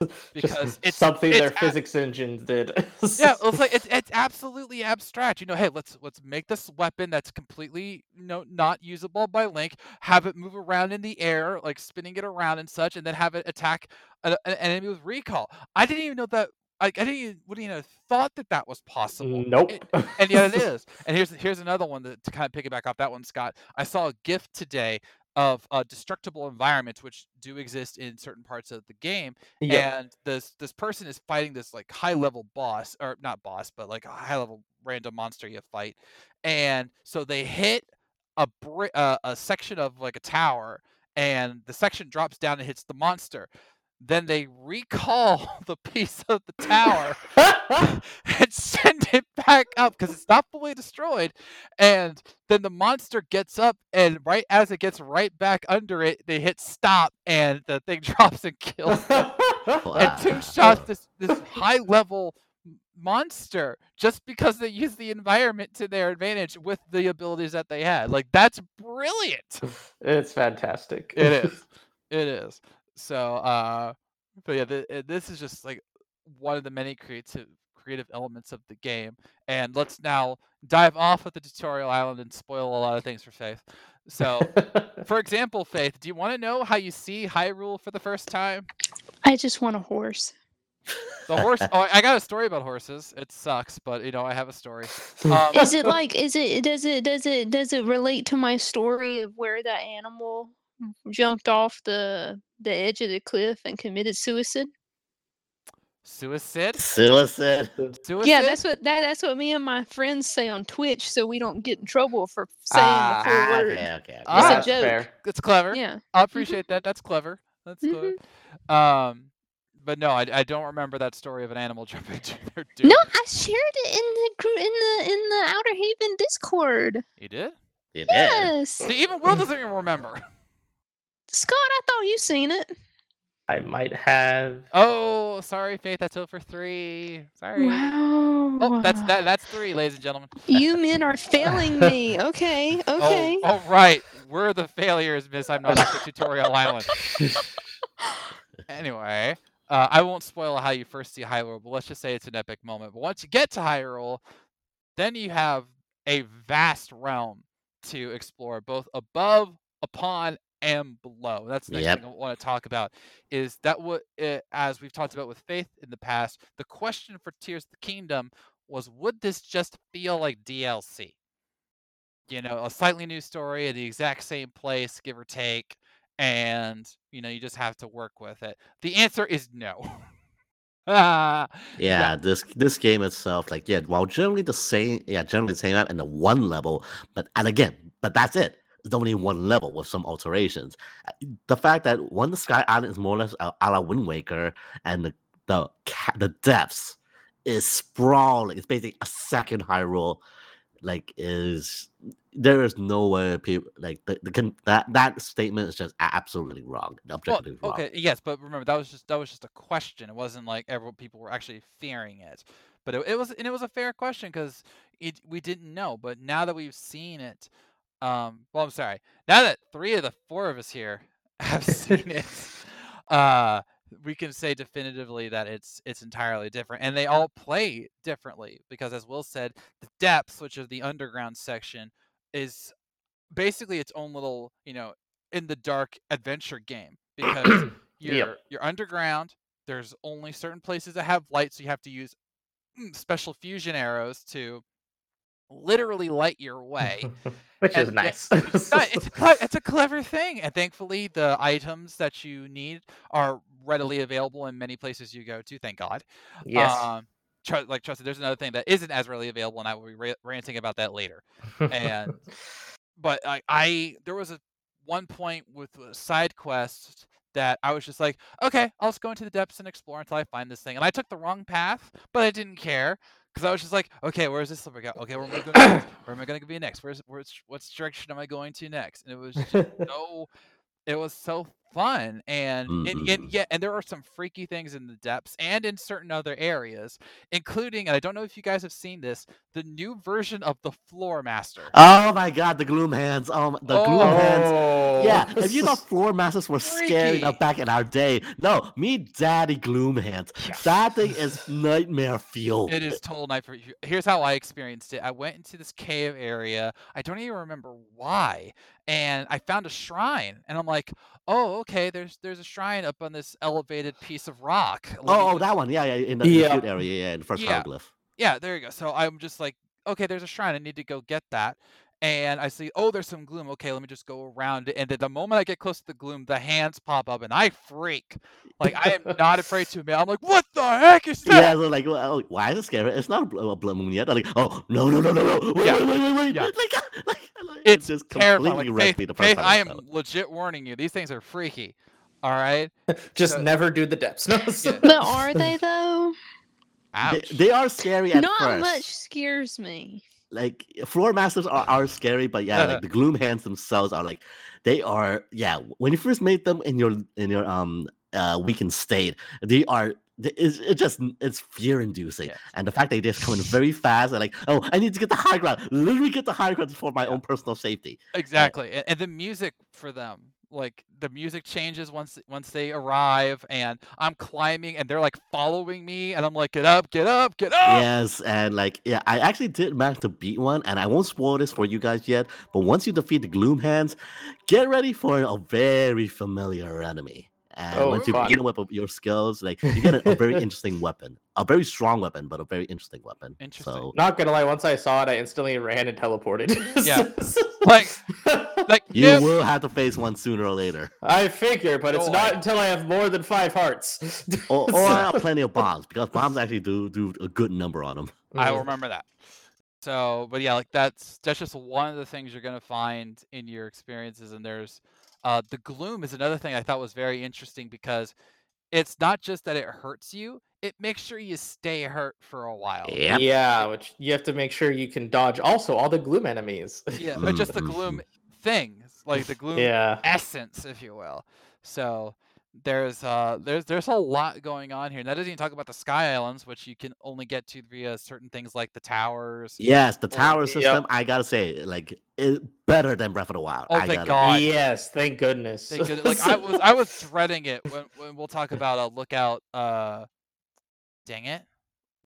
because it's something it's their a- physics engine did. yeah, it's like it's it's absolutely abstract. You know, hey, let's let's make this weapon that's completely you know not usable by Link, have it move around in the air, like spinning it around and such, and then have it attack a- a- an enemy with recall. I didn't even know that. Like, I didn't even wouldn't even have thought that that was possible. nope. It- and yet it is. And here's here's another one that to kind of piggyback off that one, Scott. I saw a GIF today of uh, destructible environments which do exist in certain parts of the game Yeah. and this this person is fighting this like high level boss or not boss but like a high level random monster you fight and so they hit a bri- uh, a section of like a tower and the section drops down and hits the monster then they recall the piece of the tower and send it back up because it's not fully destroyed. And then the monster gets up, and right as it gets right back under it, they hit stop, and the thing drops and kills them. and two Wow. shots this this high level monster just because they used the environment to their advantage with the abilities that they had. Like that's brilliant. it's fantastic. It is. It is. So, uh, but yeah, th- uh, this is just like one of the many creative creative elements of the game. And let's now dive off of the tutorial island and spoil a lot of things for Faith. So, for example, Faith, do you want to know how you see Hyrule for the first time? I just want a horse. The horse. oh, I got a story about horses. It sucks, but you know I have a story. Um, Is it like is it does it does it does it relate to my story of where that animal jumped off the the edge of the cliff and committed suicide? suicide? Suicide. Suicide? Yeah, that's what that that's what me and my friends say on Twitch, so we don't get in trouble for saying Ah, the full Ah, word. okay, okay. okay. Ah, It's a joke. fair. It's clever. Yeah. I appreciate that. That's clever. That's good. Um, but no, I, I don't remember that story of an animal jumping to their doom. No, I shared it in the in the in the Outer Haven Discord. You did? You did. Yes. See, even Will doesn't even remember. Scott, I thought you seen it. I might have. Oh, sorry, Faith. That's 0 for three. Sorry. Wow. Oh, that's that. That's three, ladies and gentlemen. You men are failing me. Okay. Okay. Oh, oh, right. We're the failures, Miss. I'm not at tutorial island. Anyway, uh, I won't spoil how you first see Hyrule, but let's just say it's an epic moment. But once you get to Hyrule, then you have a vast realm to explore, both above, upon, and below. That's the next Yep. thing I want to talk about. Is that what, uh, as we've talked about with Faith in the past, the question for Tears of the Kingdom was, would this just feel like DLC? You know, a slightly new story at the exact same place, give or take, and you know, you just have to work with it. The answer is no. Ah, Yeah, this this game itself, like yeah, while generally the same, yeah, generally the same map and the one level, but and again, but that's it. It's only one level with some alterations. The fact that one the Sky Island is more or less a, a la Wind Waker, and the the the depths is sprawling. It's basically a second Hyrule. Like is there is no way people like the, the that that statement is just absolutely wrong, well, objectively wrong. okay, yes, but remember that was just that was just a question. It wasn't like everyone people were actually fearing it, but it, it was and it was a fair question because it we didn't know. But now that we've seen it, um, well, I'm sorry. Now that three of the four of us here have seen it, uh, we can say definitively that it's it's entirely different, and they all play differently because, as Will said, the depths, which is the underground section, is basically its own little, you know, in the dark adventure game because you're Yep. you're underground. There's only certain places that have light, so you have to use mm, special fusion arrows to literally light your way. Which And is nice. It's a cle- it's a clever thing, and thankfully the items that you need are readily available in many places you go to. Thank God. yes. Um, tru- like trust me, there's another thing that isn't as readily available, and I will be ra- ranting about that later. and- But I, I there was a one point with a side quest that I was just like, okay, I'll just go into the depths and explore until I find this thing. And I took the wrong path, but I didn't care because I was just like, okay, where's this silver go? Okay, where am I going? next? Where am I going to be next? Where's where's what's direction am I going to next? And it was just so it was so fun and, and Mm-mm. and yeah and there are some freaky things in the depths and in certain other areas including and i don't know if you guys have seen this the new version of the floor master Oh my god, the gloom hands. Oh, my- the gloom Oh. hands. Oh. Yeah, if you thought floor masters were scary enough back in our day, no, me daddy gloom hands. That thing is nightmare fuel. It is total nightmare. Here's how I experienced it. I went into this cave area. I don't even remember why, and I found a shrine, and I'm like, "Oh, okay. There's there's a shrine up on this elevated piece of rock." Let me Oh, oh, that one. Yeah, yeah, in the, in Yeah. shoot area, yeah, in the first Yeah. hieroglyph. yeah, there you go. So I'm just like, "Okay, there's a shrine. I need to go get that." And I see, oh, there's some gloom. Okay, let me just go around it. And then the moment I get close to the gloom, the hands pop up, and I freak. Like I am not afraid to admit. I'm like, "What the heck is that?" Yeah, so like, well, oh, why is it scary? It's not a bl- a blood moon yet. I'm like, oh no, no, no, no, no! Wait, Yeah. wait, wait, wait, wait! Yeah. Like, like, like, It's just Terrifying. completely Like, wrecked Faith, me the first Faith, time I I am saw it. legit warning you. These things are freaky. All right. Just So- never do the depths. No. Yeah. But are they though? They, Ouch. they are scary at Not first. much scares me. Like floor masters are, are scary, but yeah, like the gloom hands themselves are like they are yeah. When you first made them in your in your um uh weakened state, they are it's, it just it's fear inducing. Yeah. And the fact that they just come in very fast and like, oh, I need to get the high ground, literally get the high ground for my Yeah. own personal safety. Exactly, and, and the music for them, like the music changes once once they arrive, and I'm climbing, and they're like following me, and I'm like, get up, get up, get up. Yes, and like yeah, I actually did manage to beat one, and I won't spoil this for you guys yet. But once you defeat the Gloom Hands, get ready for a very familiar enemy. And Oh, once you fun. beat them with your skills, like you get a, a very interesting weapon, a very strong weapon, but a very interesting weapon. Interesting. So Not gonna lie, once I saw it, I instantly ran and teleported. Yeah. Like, like you if- will have to face one sooner or later, I figure, but it's Joy. not until I have more than five hearts. or, or I have plenty of bombs because bombs actually do do a good number on them. I will Mm. remember that. So, but yeah, like that's that's just one of the things you're gonna find in your experiences, and there's uh, the gloom is another thing I thought was very interesting because it's not just that it hurts you; it makes sure you stay hurt for a while. Yep. Yeah, which you have to make sure you can dodge also all the gloom enemies. Yeah, but just the Mhm, gloom things, like the gloom yeah. essence, if you will. So there's uh there's there's a lot going on here. And that doesn't even talk about the sky islands, which you can only get to via certain things like the towers. Yes, the Or- tower Yep. system. I gotta say, like, it, better than Breath of the Wild. Oh, I thank gotta- God. Yes, thank goodness. They could, like I was I was dreading it when, when we'll talk about a lookout uh dang it.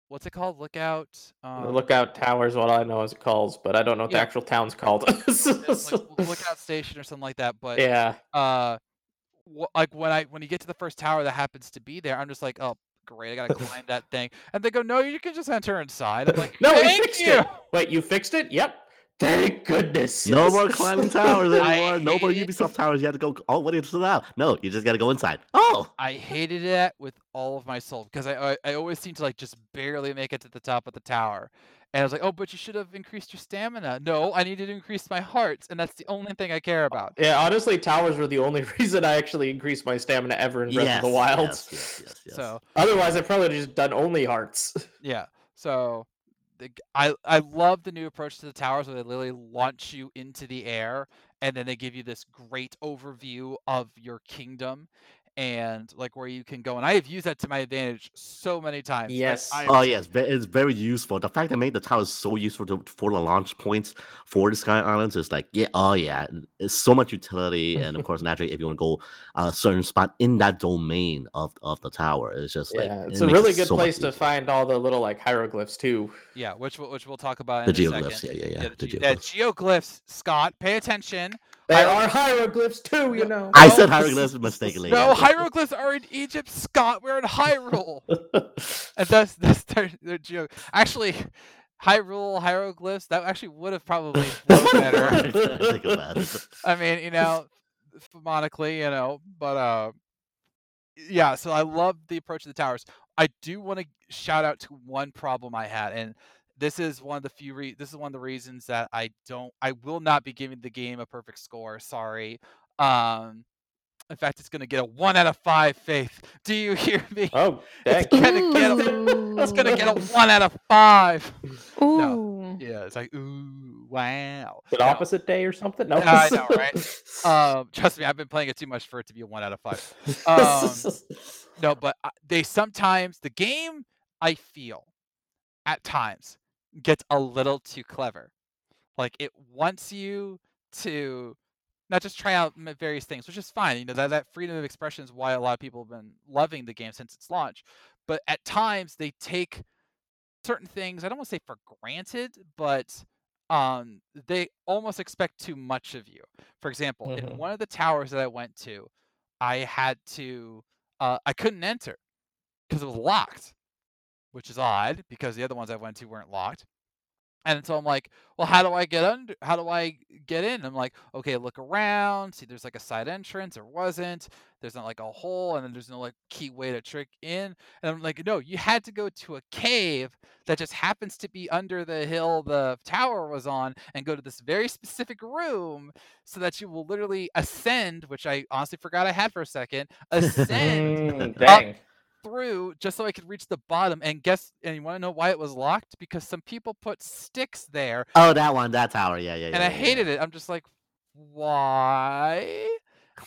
What's it called? Lookout The um, Lookout towers. what I know as it calls, but I don't know what Yeah. the actual town's called. like lookout station or something like that. But yeah. uh wh- like when I when you get to the first tower that happens to be there, I'm just like, oh great, I gotta climb that thing. And they go, no, you can just enter inside. I'm like, no, we thank fixed you. it. Wait, you fixed it? Yep. Thank goodness. No yes. more climbing towers anymore. No more hate it. Ubisoft towers. You have to go all the way to that. No, you just got to go inside. Oh, I hated it with all of my soul because I, I I always seem to like just barely make it to the top of the tower. And I was like, oh, but you should have increased your stamina. No, I needed to increase my hearts, and that's the only thing I care uh, about. Yeah, honestly, towers were the only reason I actually increased my stamina ever in Breath yes, of the Wild. Yes, yes, yes, yes. So Otherwise, I probably just done only hearts. yeah, so the, g- I I love the new approach to the towers where they literally launch you into the air, and then they give you this great overview of your kingdom, and like where you can go. And I have used that to my advantage so many times. Yes. I- Oh yes, ve- it's very useful. The fact that made the towers so useful to, for the launch points for the Sky Islands is like, yeah, oh yeah, it's so much utility. And of course, naturally, if you want to go a certain spot in that domain of, of the tower, it's just like yeah, it it's a really good so place to find all the little like hieroglyphs too. Yeah, which we'll, which we'll talk about The a geoglyphs, second. yeah, yeah, yeah, the, the ge- yeah, geoglyphs. geoglyphs. Scott, pay attention. They Hiero- are hieroglyphs too, you know. I No, said hieroglyphs mistakenly. No, hieroglyphs are in Egypt, Scott. We're in Hyrule, and that's that's their, their geo. Actually, Hyrule hieroglyphs. That actually would have probably flowed better. Think about it. I mean, you know, phonetically, you know, but uh, yeah. So I love the approach to the towers. I do want to shout out to one problem I had, and this is one of the few. Re- this is one of the reasons that I don't. I will not be giving the game a perfect score. Sorry. Um, in fact, it's going to get a one out of five. Faith, do you hear me? oh, dang. It's gonna get a, it's gonna get a one out of five. Ooh. Yeah, it's like ooh. wow. The No. opposite day or something? No. I know, right? Um, trust me, I've been playing it too much for it to be a one out of five. Um, no, but uh, they sometimes the game I feel at times gets a little too clever. Like it wants you to not just try out various things, which is fine. You know that that freedom of expression is why a lot of people have been loving the game since its launch. But at times they take certain things. I don't want to say for granted, but um, they almost expect too much of you. For example, in Mhm. one of the towers that I went to, I had to uh, I couldn't enter because it was locked, which is odd because the other ones I went to weren't locked. And so I'm like, well, how do I get under? How do I get in? I'm like, okay, look around, see, there's like a side entrance. There wasn't. There's not like a hole, and then there's no like key way to trick in. And I'm like, no, you had to go to a cave that just happens to be under the hill the tower was on, and go to this very specific room so that you will literally ascend, which I honestly forgot I had for a second. Ascend Mm, dang. Through just so I could reach the bottom. And guess, and you want to know why it was locked? Because some people put sticks there, oh, that one, that tower. Yeah, yeah, yeah. and I yeah, hated it. I'm just like, why?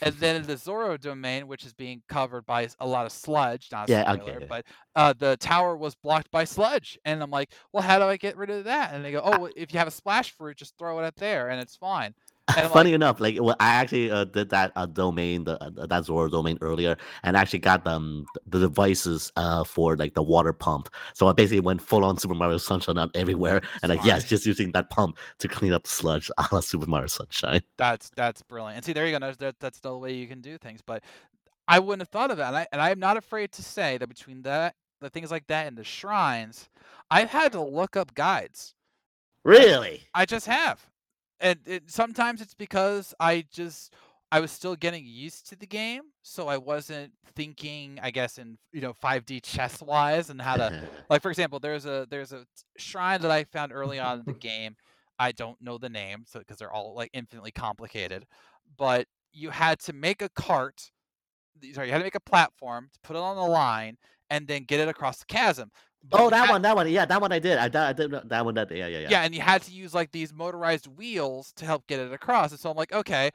And then the Zora domain, which is being covered by a lot of sludge, not Yeah, spoiler, okay. but uh, the tower was blocked by sludge. And I'm like, well, how do I get rid of that? And they go, oh, well, if you have a splash fruit, just throw it up there, and it's fine. And Funny like, enough, like well, I actually uh, did that uh, domain, the uh, that Zora domain earlier, and actually got um, the devices uh for like the water pump. So I basically went full on Super Mario Sunshine out everywhere, and like yes, just using that pump to clean up sludge a la Super Mario Sunshine. That's that's brilliant. And see, there you go. That's, that, that's the way you can do things. But I wouldn't have thought of that. And I and I'm not afraid to say that between that, the things like that, and the shrines, I've had to look up guides. Really? I just have, and it, sometimes it's because I just I was still getting used to the game, so I wasn't thinking, I guess, in you know 5D chess wise and how to like for example there's a there's a shrine that i found early on in the game. I don't know the name so because they're all like infinitely complicated but you had to make a cart sorry you had to make a platform to put it on the line and then get it across the chasm But oh, that had- one, that one, yeah, that one I did. I, did- I did that- that one. That yeah, yeah, yeah. yeah and you had to use like these motorized wheels to help get it across and so i'm like okay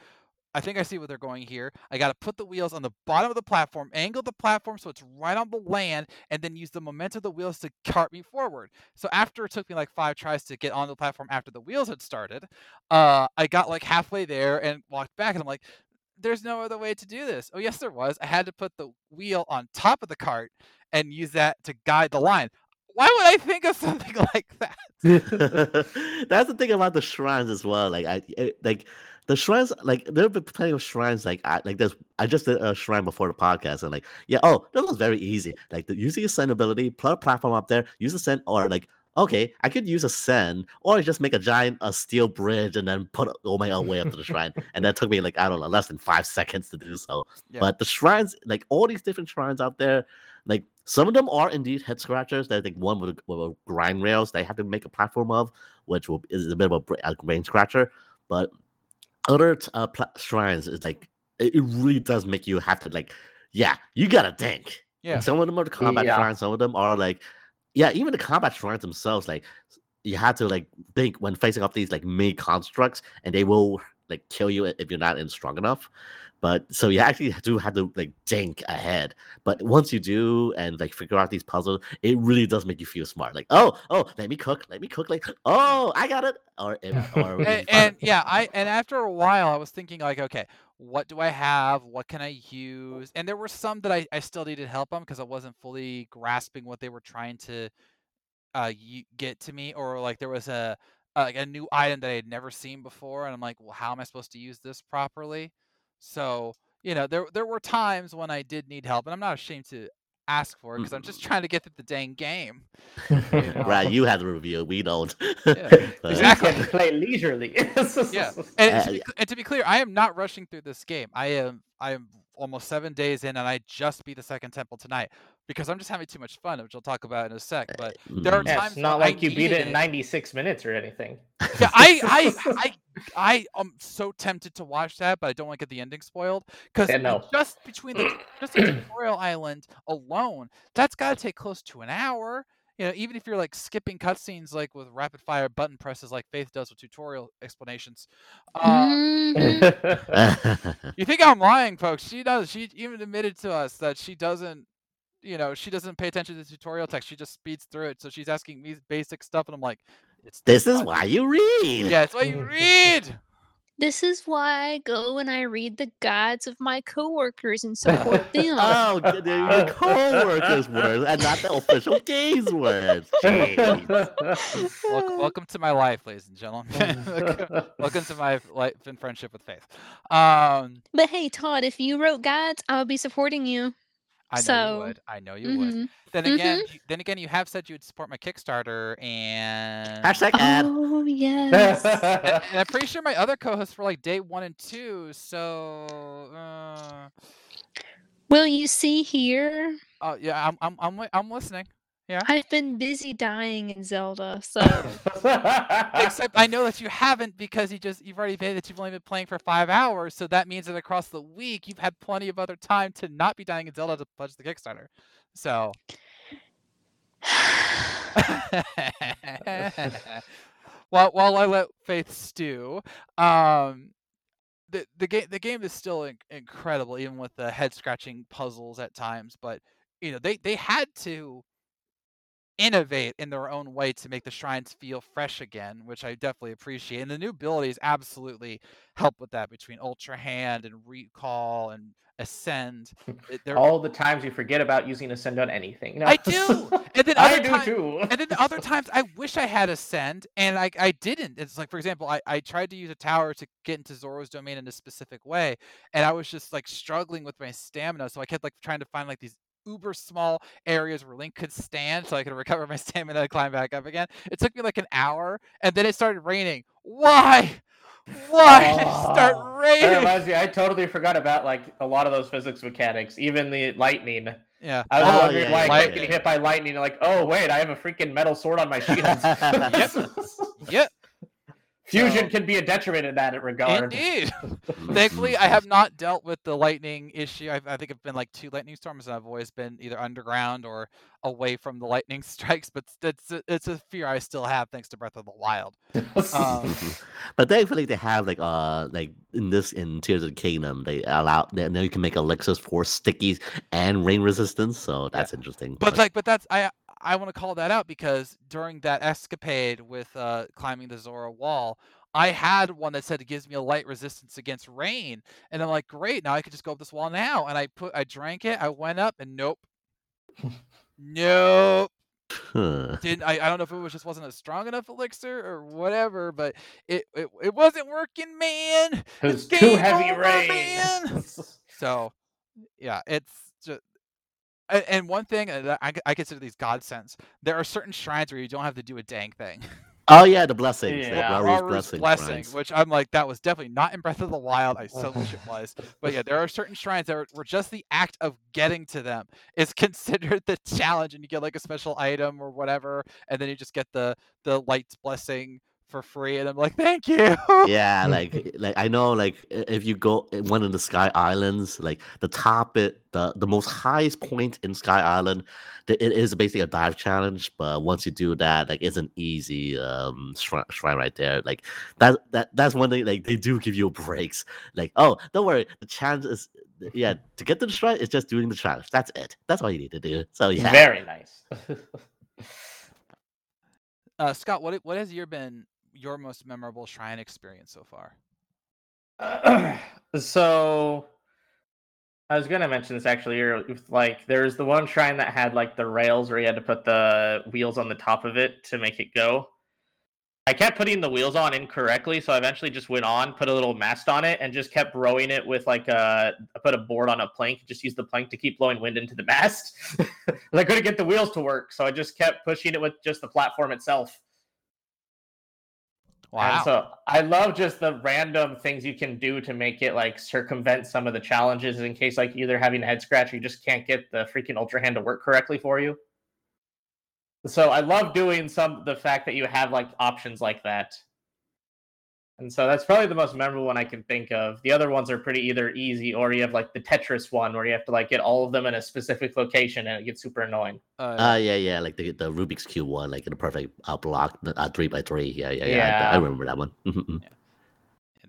I think I see where they're going here. I got to put the wheels on the bottom of the platform, angle the platform so it's right on the land, and then use the momentum of the wheels to cart me forward. So after it took me like five tries to get on the platform after the wheels had started, uh, I got like halfway there and walked back, and I'm like, "There's no other way to do this." Oh yes, there was. I had to put the wheel on top of the cart and use that to guide the line. Why would I think of something like that? That's the thing about the shrines as well. Like I it- like the shrines. Like there have been plenty of shrines. Like I like this. I just did a shrine before the podcast, and like yeah, oh, that was very easy. Like the, using Ascend ability, put a platform up there, use Ascend, or like okay, I could use Ascend, or just make a giant a steel bridge and then put all my own way up to the shrine. And that took me like I don't know less than five seconds to do so. Yeah. But the shrines, like all these different shrines out there, like some of them are indeed head scratchers. There's like one with, a, with a grind rails they have to make a platform of, which will, is a bit of a, a brain scratcher. But other uh, pla- shrines is like it, it really does make you have to like, yeah, you gotta think. Yeah. And some of them are the combat Yeah. shrines. Some of them are like, yeah, even the combat shrines themselves. Like you have to like think when facing off these like mini constructs, and they will like kill you if you're not in strong enough. But so you actually do have to like think ahead. But once you do and like figure out these puzzles, it really does make you feel smart. Like, oh, oh, let me cook, let me cook. Like, oh, I got it. Or, if- or and, and yeah, I and after a while, I was thinking like, okay, what do I have? What can I use? And there were some that I, I still needed help on because I wasn't fully grasping what they were trying to uh get to me, or like there was a uh, like a new item that I had never seen before, and I'm like, well, how am I supposed to use this properly? So you know, there there were times when I did need help, and I'm not ashamed to ask for it because I'm just trying to get through the dang game. know. right, you have the review. We don't. Yeah, exactly. You can play leisurely. Yeah, and, Uh, to be, and to be clear, I am not rushing through this game. I am I am almost seven days in, and I just beat the second temple tonight because I'm just having too much fun, which I'll talk about in a sec. But there are Mm. Yeah, times it's not when I like you beat it in 96 minutes or anything. yeah, I I I I am so tempted to watch that, but I don't want to get the ending spoiled because Yeah, no. just between the just the tutorial island alone, that's got to take close to an hour. you know, even if you're like skipping cutscenes like with rapid fire button presses like Faith does with tutorial explanations. Uh, Mhm. you think I'm lying, folks? She does. She even admitted to us that she doesn't, you know, she doesn't pay attention to the tutorial text. She just speeds through it. So she's asking me basic stuff, and I'm like, "It's this is why you read. Yeah, it's why you read. This is why I go and I read the guides of my coworkers and support them. Oh, g- the- your co-workers' words and not the official game's words. Welcome, welcome to my life, ladies and gentlemen. welcome to my life and friendship with Faith. Um, But hey, Todd, if you wrote guides, I would be supporting you. I know So, you would. I know you would. Mhm. Then again, you- then again, you have said you would support my Kickstarter, and Hashtag ad. Oh yes. and, and I'm pretty sure my other co-hosts were like day one and two. So, uh, well, you see here, oh yeah, I'm I'm I'm I'm listening. I've been busy dying in Zelda, so Except I know that you haven't because you just you've already admitted that you've only been playing for five hours. So that means that across the week you've had plenty of other time to not be dying in Zelda to pledge the Kickstarter. So. while while I let Faith stew, um, the the game the game is still in- incredible, even with the head scratching puzzles at times. But you know they they had to innovate in their own way to make the shrines feel fresh again, which I definitely appreciate. And the new abilities absolutely help with that between Ultra Hand and Recall and Ascend. Hmm. They're- All the times you forget about using ascend on anything. No. I do, and then I do ti- too. and then other times I wish I had ascend and I I didn't. It's like for example, I, I tried to use a tower to get into Zora's domain in a specific way, and I was just like struggling with my stamina. So I kept like trying to find like these uber small areas where Link could stand so I could recover my stamina and climb back up again. It took me like an hour and then it started raining. Why? Why did it start Oh, That raining? reminds me, I totally forgot about like a lot of those physics mechanics, even the lightning. Yeah. I was Oh, wondering yeah, why I kept getting hit by lightning. Like, oh wait, I have a freaking metal sword on my shield. Yep. Fusion So- can be a detriment in that regard. Indeed. Thankfully, I have not dealt with the lightning issue. I've, I think it's been like two lightning storms, and I've always been either underground or away from the lightning strikes. But it's a, it's a fear I still have thanks to Breath of the Wild. Um, but thankfully they have like uh like in this in Tears of the Kingdom they allow they, now you can make elixirs for stickies and rain resistance, so that's interesting. but like, but that's I I want to call that out because during that escapade with uh, climbing the Zora wall. I had one that said it gives me a light resistance against rain, and I'm like, great, now I could just go up this wall now. And I put, I drank it, I went up, and nope, nope. Huh. didn't I, I don't know if it was just wasn't a strong enough elixir or whatever, but it it, it wasn't working, man. It was It's too heavy over, rain. man. So yeah, it's just and one thing I, I consider these godsends. There are certain shrines where you don't have to do a dang thing. Oh yeah, the blessings. the Yeah, Rauru's Rauru's blessing. blessing, which I'm like, that was definitely not in Breath of the Wild. I so wish it was. But yeah, there are certain shrines that are, where just the act of getting to them is considered the challenge, and you get like a special item or whatever, and then you just get the the light's blessing for free, and I'm like, thank you. yeah, like like I know like if you go in one of the Sky Islands, like the top it the the most highest point in Sky Island, th- it is basically a dive challenge. But once you do that, like it's an easy um shrine, shrine right there. Like that that that's one thing. Like they do give you breaks. Like oh, don't worry, the challenge is yeah to get to the shrine is just doing the challenge. That's it. That's all you need to do. So yeah. Very nice. Uh, Scott, what what has your been your most memorable shrine experience so far? so I was gonna mention this actually Like, there's the one shrine that had like the rails where you had to put the wheels on the top of it to make it go. I kept putting the wheels on incorrectly, so I eventually just went on, put a little mast on it, and just kept rowing it with like a. I put a board on a plank, just use the plank to keep blowing wind into the mast. I couldn't get the wheels to work, so I just kept pushing it with just the platform itself. Wow. And so I love just the random things you can do to make it like circumvent some of the challenges in case like either having a head scratch or you just can't get the freaking ultra hand to work correctly for you. So I love doing some the fact that you have like options like that. And so that's probably the most memorable one I can think of. The other ones are pretty either easy or you have like the Tetris one where you have to like get all of them in a specific location and it gets super annoying. Uh, Uh, yeah, yeah, like the, the Rubik's Cube one, like in a perfect uh, block, uh, three by three. Yeah, yeah, yeah. I- I, remember that one. Mhm.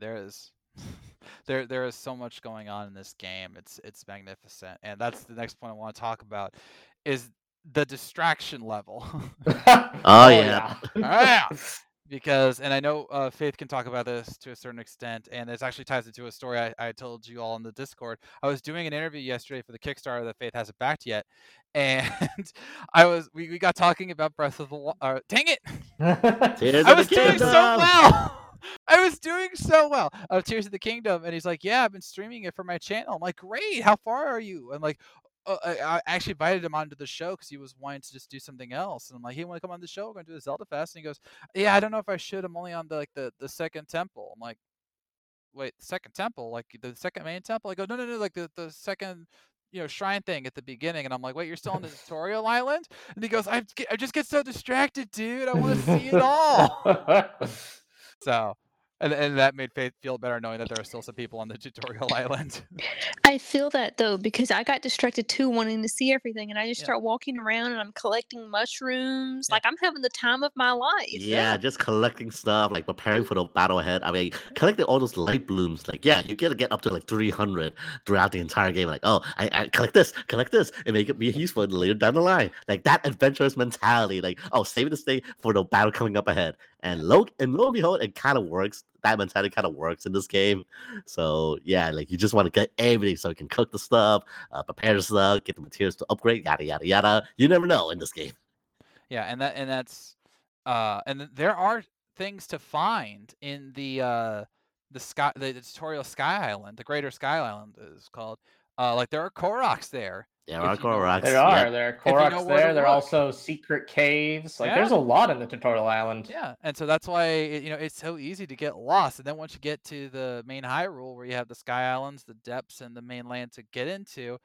there is there there is so much going on in this game. It's it's magnificent, and that's the next point I want to talk about is the distraction level. Oh, yeah. yeah. Because and I know uh, Faith can talk about this to a certain extent, and this actually ties into a story I, I told you all in the Discord. I was doing an interview yesterday for the Kickstarter that Faith hasn't backed yet, and I was we, we got talking about Breath of the Wild. Uh, dang it! I was doing so well. I was doing so well. Of Tears of the Kingdom, and he's like, "Yeah, I've been streaming it for my channel." I'm like, "Great! How far are you?" I'm like, uh, I, I actually invited him onto the show because he was wanting to just do something else, and I'm like, "Hey, want to come on the show? We're going to do the Zelda Fest." And he goes, "Yeah, I don't know if I should. I'm only on the like the the second temple." I'm like, "Wait, the second temple? Like the second main temple?" I go, "No, no, no, like the the second." You know, shrine thing at the beginning, and I'm like, "Wait, you're still on the tutorial island?" And he goes, "I, I just get so distracted, dude. I want to see it all." So, and and that made Faith feel better knowing that there are still some people on the tutorial island. I feel that though because I got distracted too, wanting to see everything, and I just Yeah. start walking around and I'm collecting mushrooms. Yeah. Like I'm having the time of my life. Yeah, just collecting stuff, like preparing for the battle ahead. I mean, collecting all those light blooms. Like, yeah, you get to get up to like 300 throughout the entire game. Like, oh, I, I collect this, collect this, and make it be useful later down the line. Like that adventurous mentality. Like, oh, saving this thing for the battle coming up ahead. And lo and lo and behold, it kind of works. That mentality kind of works in this game. So yeah, like you just want to get everything so you can cook the stuff, uh, prepare the stuff, get the materials to upgrade, yada yada yada. You never know in this game. yeah, and that and that's uh and there are things to find in the uh the sky the, the tutorial Sky Island, the Greater Sky Island is called. Uh like there are Koroks there. There are you know- Koroks. There yeah. are. There are you know Koroks there. There are also secret caves. Like Yeah. there's a lot in the tutorial island. Yeah, and so that's why it, you know it's so easy to get lost. And then once you get to the main Hyrule, where you have the Sky Islands, the depths, and the mainland to get into,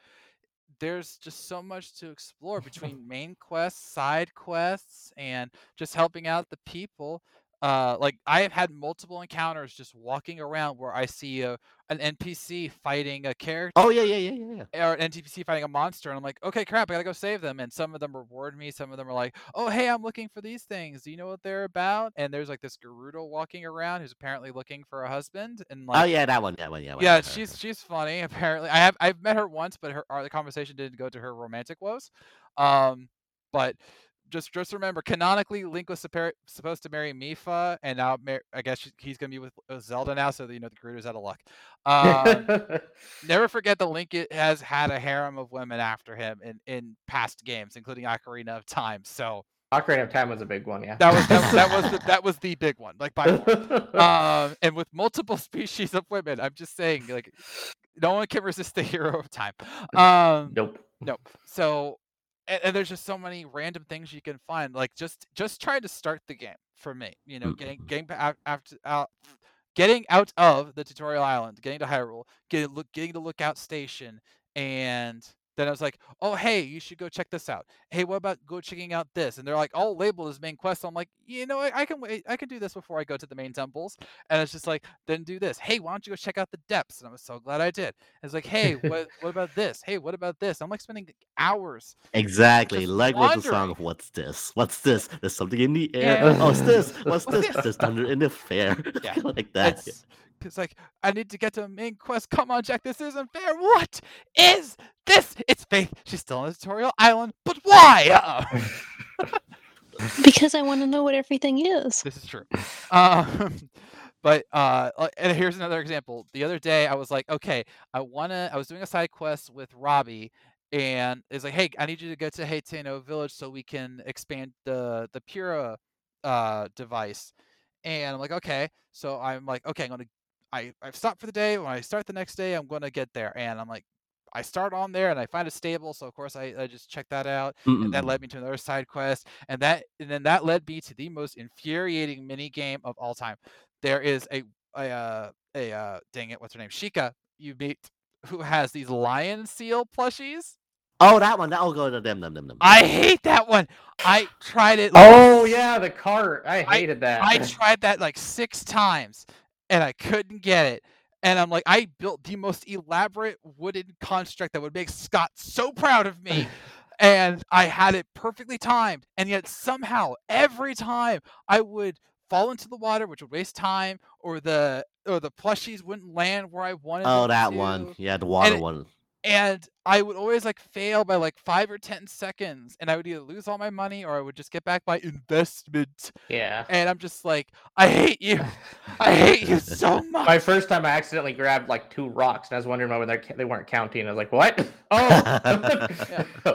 there's just so much to explore between main quests, side quests, and just helping out the people. Uh, like I have had multiple encounters just walking around where I see a, an NPC fighting a character Oh yeah, yeah, yeah, yeah, yeah. or an NPC fighting a monster, and I'm like, okay, crap, I gotta go save them. And some of them reward me. Some of them are like, oh, hey, I'm looking for these things. Do you know what they're about? And there's like this Gerudo walking around who's apparently looking for a husband. And like, oh yeah, that one, that one, yeah. yeah, she's she's funny. Apparently, I have I've met her once, but her our, the conversation didn't go to her romantic woes. Um, but just just remember, canonically, Link was supposed to marry Mipha, and now I guess he's gonna be with, with Zelda now. So you know the Gerudo's out of luck. Um, never forget that Link has had a harem of women after him in, in past games, including Ocarina of Time. So Ocarina of Time was a big one, yeah. that was that, that was the, that was the big one, like by um, and with multiple species of women. I'm just saying, like, no one can resist the hero of time. Um, nope. nope. So, and, and there's just so many random things you can find. Like, just just try to start the game for me. You know, getting mm-hmm. getting pa- out after out. Getting out of the tutorial island, getting to Hyrule, getting look, getting to Lookout Station, and then I was like, "Oh, hey, you should go check this out. Hey, what about go checking out this?" And they're like, all labeled as main quests. I'm like, you know, I, I can wait. I can do this before I go to the main temples. And it's just like, then do this. Hey, why don't you go check out the depths? And I was so glad I did. It's like, hey, what what about this? Hey, what about this? I'm like spending hours. Exactly. Like with the song of what's this? What's this? There's something in the air. Yeah. Oh, it's this. What's What's this? this? There's thunder in the fair. Yeah. like that. It's it's like I need to get to a main quest. Come on, Jack. This isn't fair. What is this? It's Faith. She's still on the tutorial island, but why? Because I want to know what everything is. This is true. Um, but uh, and here's another example. The other day, I was like, okay, I wanna. I was doing a side quest with Robbie, and it's like, hey, I need you to go to Hateno Village so we can expand the the Purah uh, device. And I'm like, okay. So I'm like, okay, I'm gonna. I I've stopped for the day. When I start the next day, I'm gonna get there. And I'm like, I start on there and I find a stable. So of course I, I just check that out and that led me to another side quest and that and then that led me to the most infuriating mini game of all time there is a a uh, a uh, dang it what's her name shika you meet who has these lion seal plushies Oh, that one. That'll go to them, them, them, them. i hate that one i tried it like, Oh yeah, the cart. I hated that. i tried that like six times and I couldn't get it. And I'm like, I built the most elaborate wooden construct that would make Scott so proud of me. and I had it perfectly timed. And yet somehow every time I would fall into the water, which would waste time, or the or the plushies wouldn't land where I wanted Oh, that to one. Yeah, the water it- one. and I would always like fail by like five or ten seconds, and I would either lose all my money or I would just get back my investment. Yeah. And I'm just like, I hate you, I hate you so much. My first time, I accidentally grabbed like two rocks, and I was wondering why they they weren't counting. I was like, "What? Oh,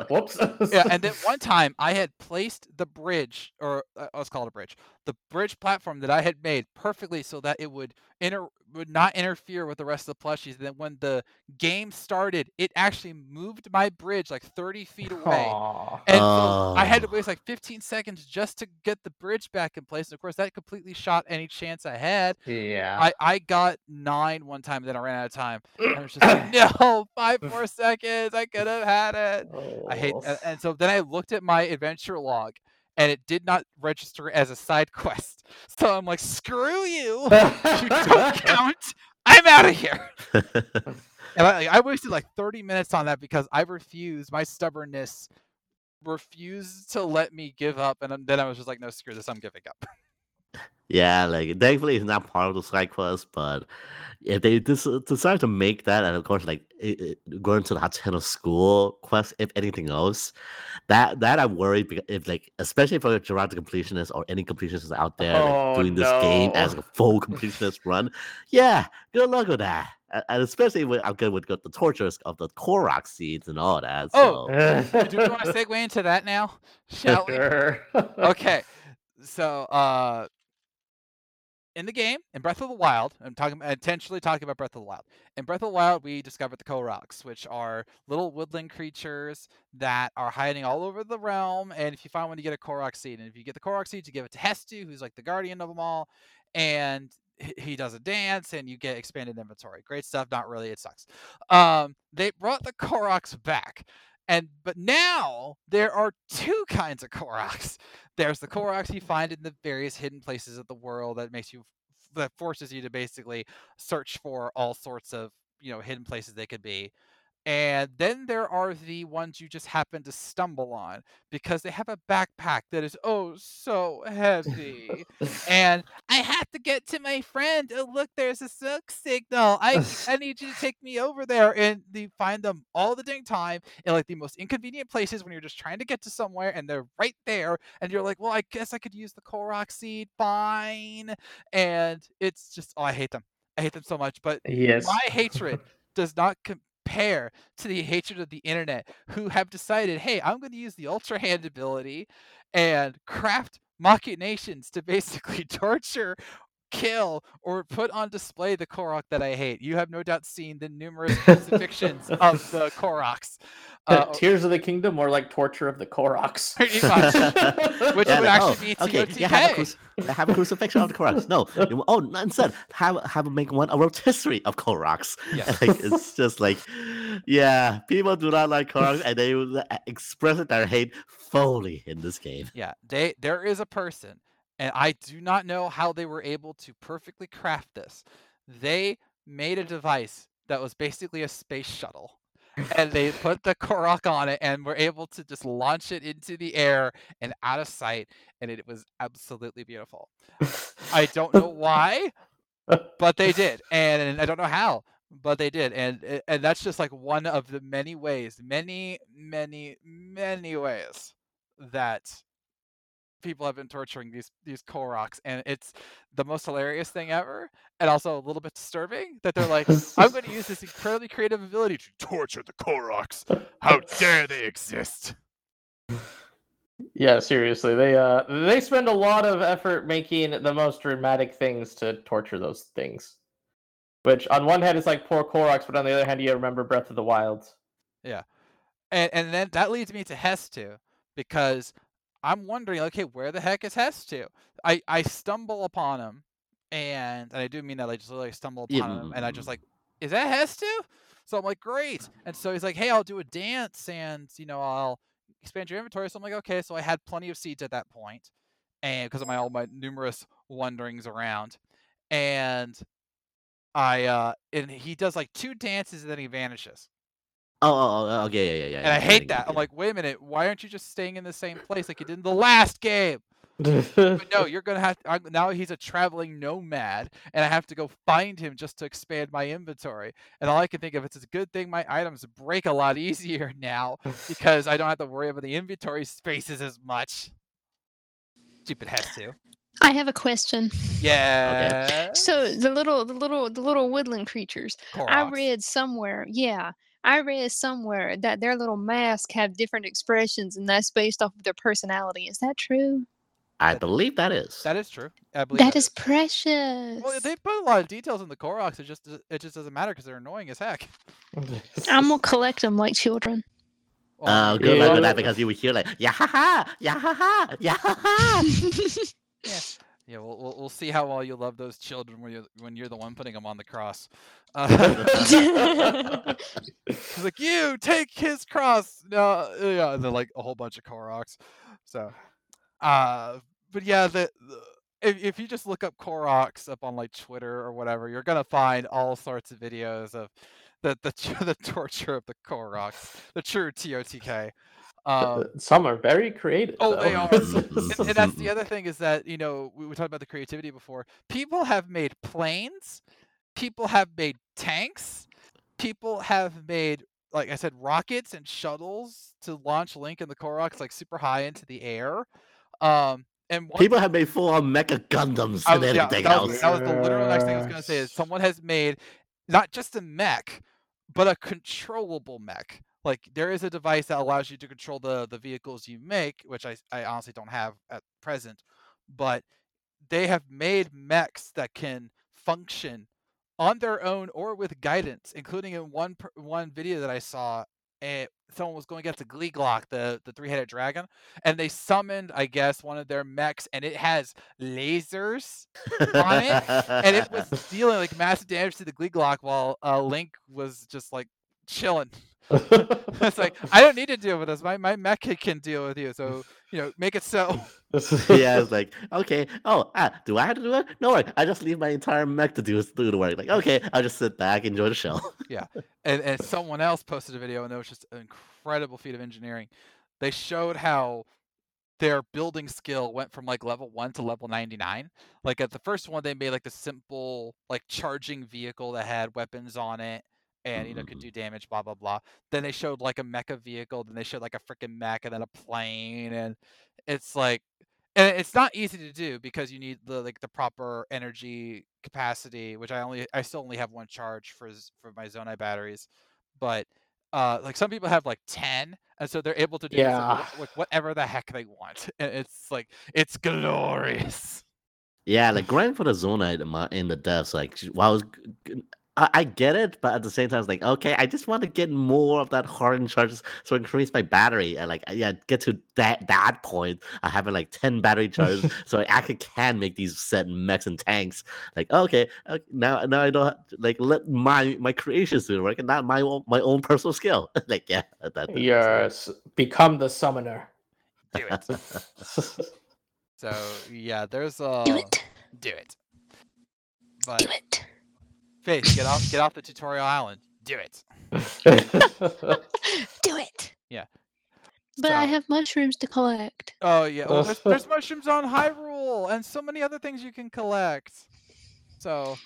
whoops!" yeah, and then one time I had placed the bridge, or uh, let's call it a bridge, the bridge platform that I had made perfectly so that it would inter would not interfere with the rest of the plushies. And then when the game started, it actually moved my bridge like 30 feet away. Aw. And so I had to Oh. waste like 15 seconds just to get the bridge back in place. And of course, that completely shot any chance I had. Yeah. I, I got nine one time, then I ran out of time. And I was just like, no, five more seconds. I could have had it. I hate, Oh. and, and so then I looked at my adventure log, and it did not register as a side quest. So I'm like, screw you. You don't count. I'm out of here. And I, I wasted like 30 minutes on that because I refused. My stubbornness refused to let me give up, and then I was just like, no, screw this. I'm giving up. Yeah, like thankfully it's not part of the side quest, but if they dis- decide to make that, and of course, like it, it, going to the Hateno school quest, if anything else, that that I'm worried because if like especially for Gerard the completionist or any completionist out there like, Oh, doing this game as a full completionist run, yeah, good luck with that. A- And especially with I'm good with the the tortures of the Korok seeds and all that. Oh, So. Do we want to segue into that now? Shall we? okay so uh in the game in breath of the wild i'm talking intentionally talking about breath of the wild in breath of the wild we discovered the koroks which are little woodland creatures that are hiding all over the realm and if you find one you get a korok seed and if you get the korok seed you give it to hestu who's like the guardian of them all and he- does a dance and you get expanded inventory great stuff not really it sucks. Um they brought the koroks back and but now there are two kinds of koroks. There's the Koroks you find in the various hidden places of the world that makes you that forces you to basically search for all sorts of you know hidden places they could be and then there are the ones you just happen to stumble on because they have a backpack that is oh so heavy and I have to get to my friend. Oh, look, there's a silk signal. I I need you to take me over there. And you find them all the dang time in like the most inconvenient places when you're just trying to get to somewhere and they're right there. And you're like, well, I guess I could use the Korok seed. Fine. And it's just, oh, I hate them. I hate them so much. But yes. my hatred does not compare to the hatred of the internet who have decided, hey, I'm going to use the Ultra Hand ability and craft machinations to basically torture, kill, or put on display the Korok that I hate. You have no doubt seen the numerous crucifixions of the Koroks. Uh, Tears of the Kingdom, more like torture of the Koroks. Pretty much. Which Yeah, would like, actually oh, be okay, yeah, have a, TOTK. cruci- have a crucifixion of the Koroks. No, you- oh, no, instead have have make one a rotisserie of Koroks. Yes. Like, it's just like, yeah, people do not like Koroks, and they express their hate fully in this game. Yeah, they there is a person, and I do not know how they were able to perfectly craft this. They made a device that was basically a space shuttle. And they put the Korok on it and were able to just launch it into the air and out of sight. And it was absolutely beautiful. I don't know why, but they did. And I don't know how, but they did. And eh, and that's just like one of the many ways, many, many, many ways that people have been torturing these these Koroks, and it's the most hilarious thing ever, and also a little bit disturbing that they're like, "I'm going to use this incredibly creative ability to torture the Koroks. How dare they exist?" Yeah, seriously, they uh they spend a lot of effort making the most dramatic things to torture those things. Which on one hand is like poor Koroks, but on the other hand, you remember Breath of the Wild. Yeah, and and then that leads me to Hestu because I'm wondering, okay, where the heck is Hestu? I I stumble upon him, and, and I do mean that I just literally stumble Yeah, upon him, and I just mm. like, is that Hestu? So I'm like, great. And so he's like, hey, I'll do a dance, and you know, I'll expand your inventory. So I'm like, okay. So I had plenty of seeds at that point, and because of my all my numerous wanderings around, and I uh and he does like two dances and then he vanishes. Oh, oh, oh, okay, yeah, yeah, yeah. And I hate that. I'm like, wait a minute, why aren't you just staying in the same place like you did in the last game? But no, you're gonna have I'm, now. He's a traveling nomad, and I have to go find him just to expand my inventory. And all I can think of is it's a good thing my items break a lot easier now because I don't have to worry about the inventory spaces as much. Stupid has to. I have a question. Yeah. So the little, the little, the little woodland creatures. I read somewhere, yeah, I read somewhere that their little masks have different expressions, and that's based off of their personality. Is that true? I believe that is. That is true. I believe That is precious. Well, they put a lot of details in the Koroks. It just does- it just doesn't matter because they're annoying as heck. I'm gonna collect them like children. Well, Uh, you- good luck with that because you would hear like yeah ha ha yeah ha ha yeah ha ha. Yeah, we'll, we'll we'll see how well you love those children when you when you're the one putting them on the cross. Uh, He's like, you take his cross. No, yeah, and then like a whole bunch of Koroks. So, uh, but yeah, the, the if if you just look up Koroks up on like Twitter or whatever, you're gonna find all sorts of videos of the the the torture of the Koroks, the true TOTK. Um, Some are very creative. Oh, though. they are. And, and that's the other thing is that you know we, we talked about the creativity before. People have made planes, people have made tanks, people have made like I said rockets and shuttles to launch Link and the Koroks like super high into the air. Um, and one People have made full on mecha Gundams and yeah, everything that, was, else. that was the literal next thing I was going to say is someone has made not just a mech, but a controllable mech. Like there is a device that allows you to control the the vehicles you make, which I I honestly don't have at present, but they have made mechs that can function on their own or with guidance, including in one one video that I saw. eh, someone was going against a Gleeok, the the three headed dragon, and they summoned, I guess, one of their mechs, and it has lasers on it, and it was dealing like massive damage to the Gleeok while uh, Link was just like chilling. it's like I don't need to deal with this. My my mech can deal with you. So you know, make it so. yeah, it's like, okay, oh, ah, do I have to do it? No, worry, I just leave my entire mech to do, do the work. Like, okay, I'll just sit back, and enjoy the show. Yeah, and, and someone else posted a video and it was just an incredible feat of engineering. They showed how their building skill went from like level one to level 99. Like at the first one, they made like the simple like charging vehicle that had weapons on it and you know could Mhm. do damage, blah blah blah. Then they showed like a mecha vehicle, then they showed like a freaking mech and then a plane, and it's like and it's not easy to do because you need the like the proper energy capacity, which I only I still only have one charge for for my Zonai batteries, but uh like some people have like 10 and so they're able to do Yeah. like whatever the heck they want and it's like it's glorious Yeah, like grind for the Zona in, the devs, like while I was, I, I get it, but at the same time, it's like okay, I just want to get more of that hardened charges so increase my battery and like yeah, get to that that point. I have like ten battery charges, so I actually can make these set mechs and tanks. Like okay, uh, now now I don't like let my my creations do the work and not my own my own personal skill. like yeah, that, that, that's- Yes, become the summoner. do it so yeah there's a Do it. do it Do it. Faith, get off get off the tutorial island do it Do it. Yeah. But I have mushrooms to collect. oh yeah well, there's, there's mushrooms on hyrule and so many other things you can collect so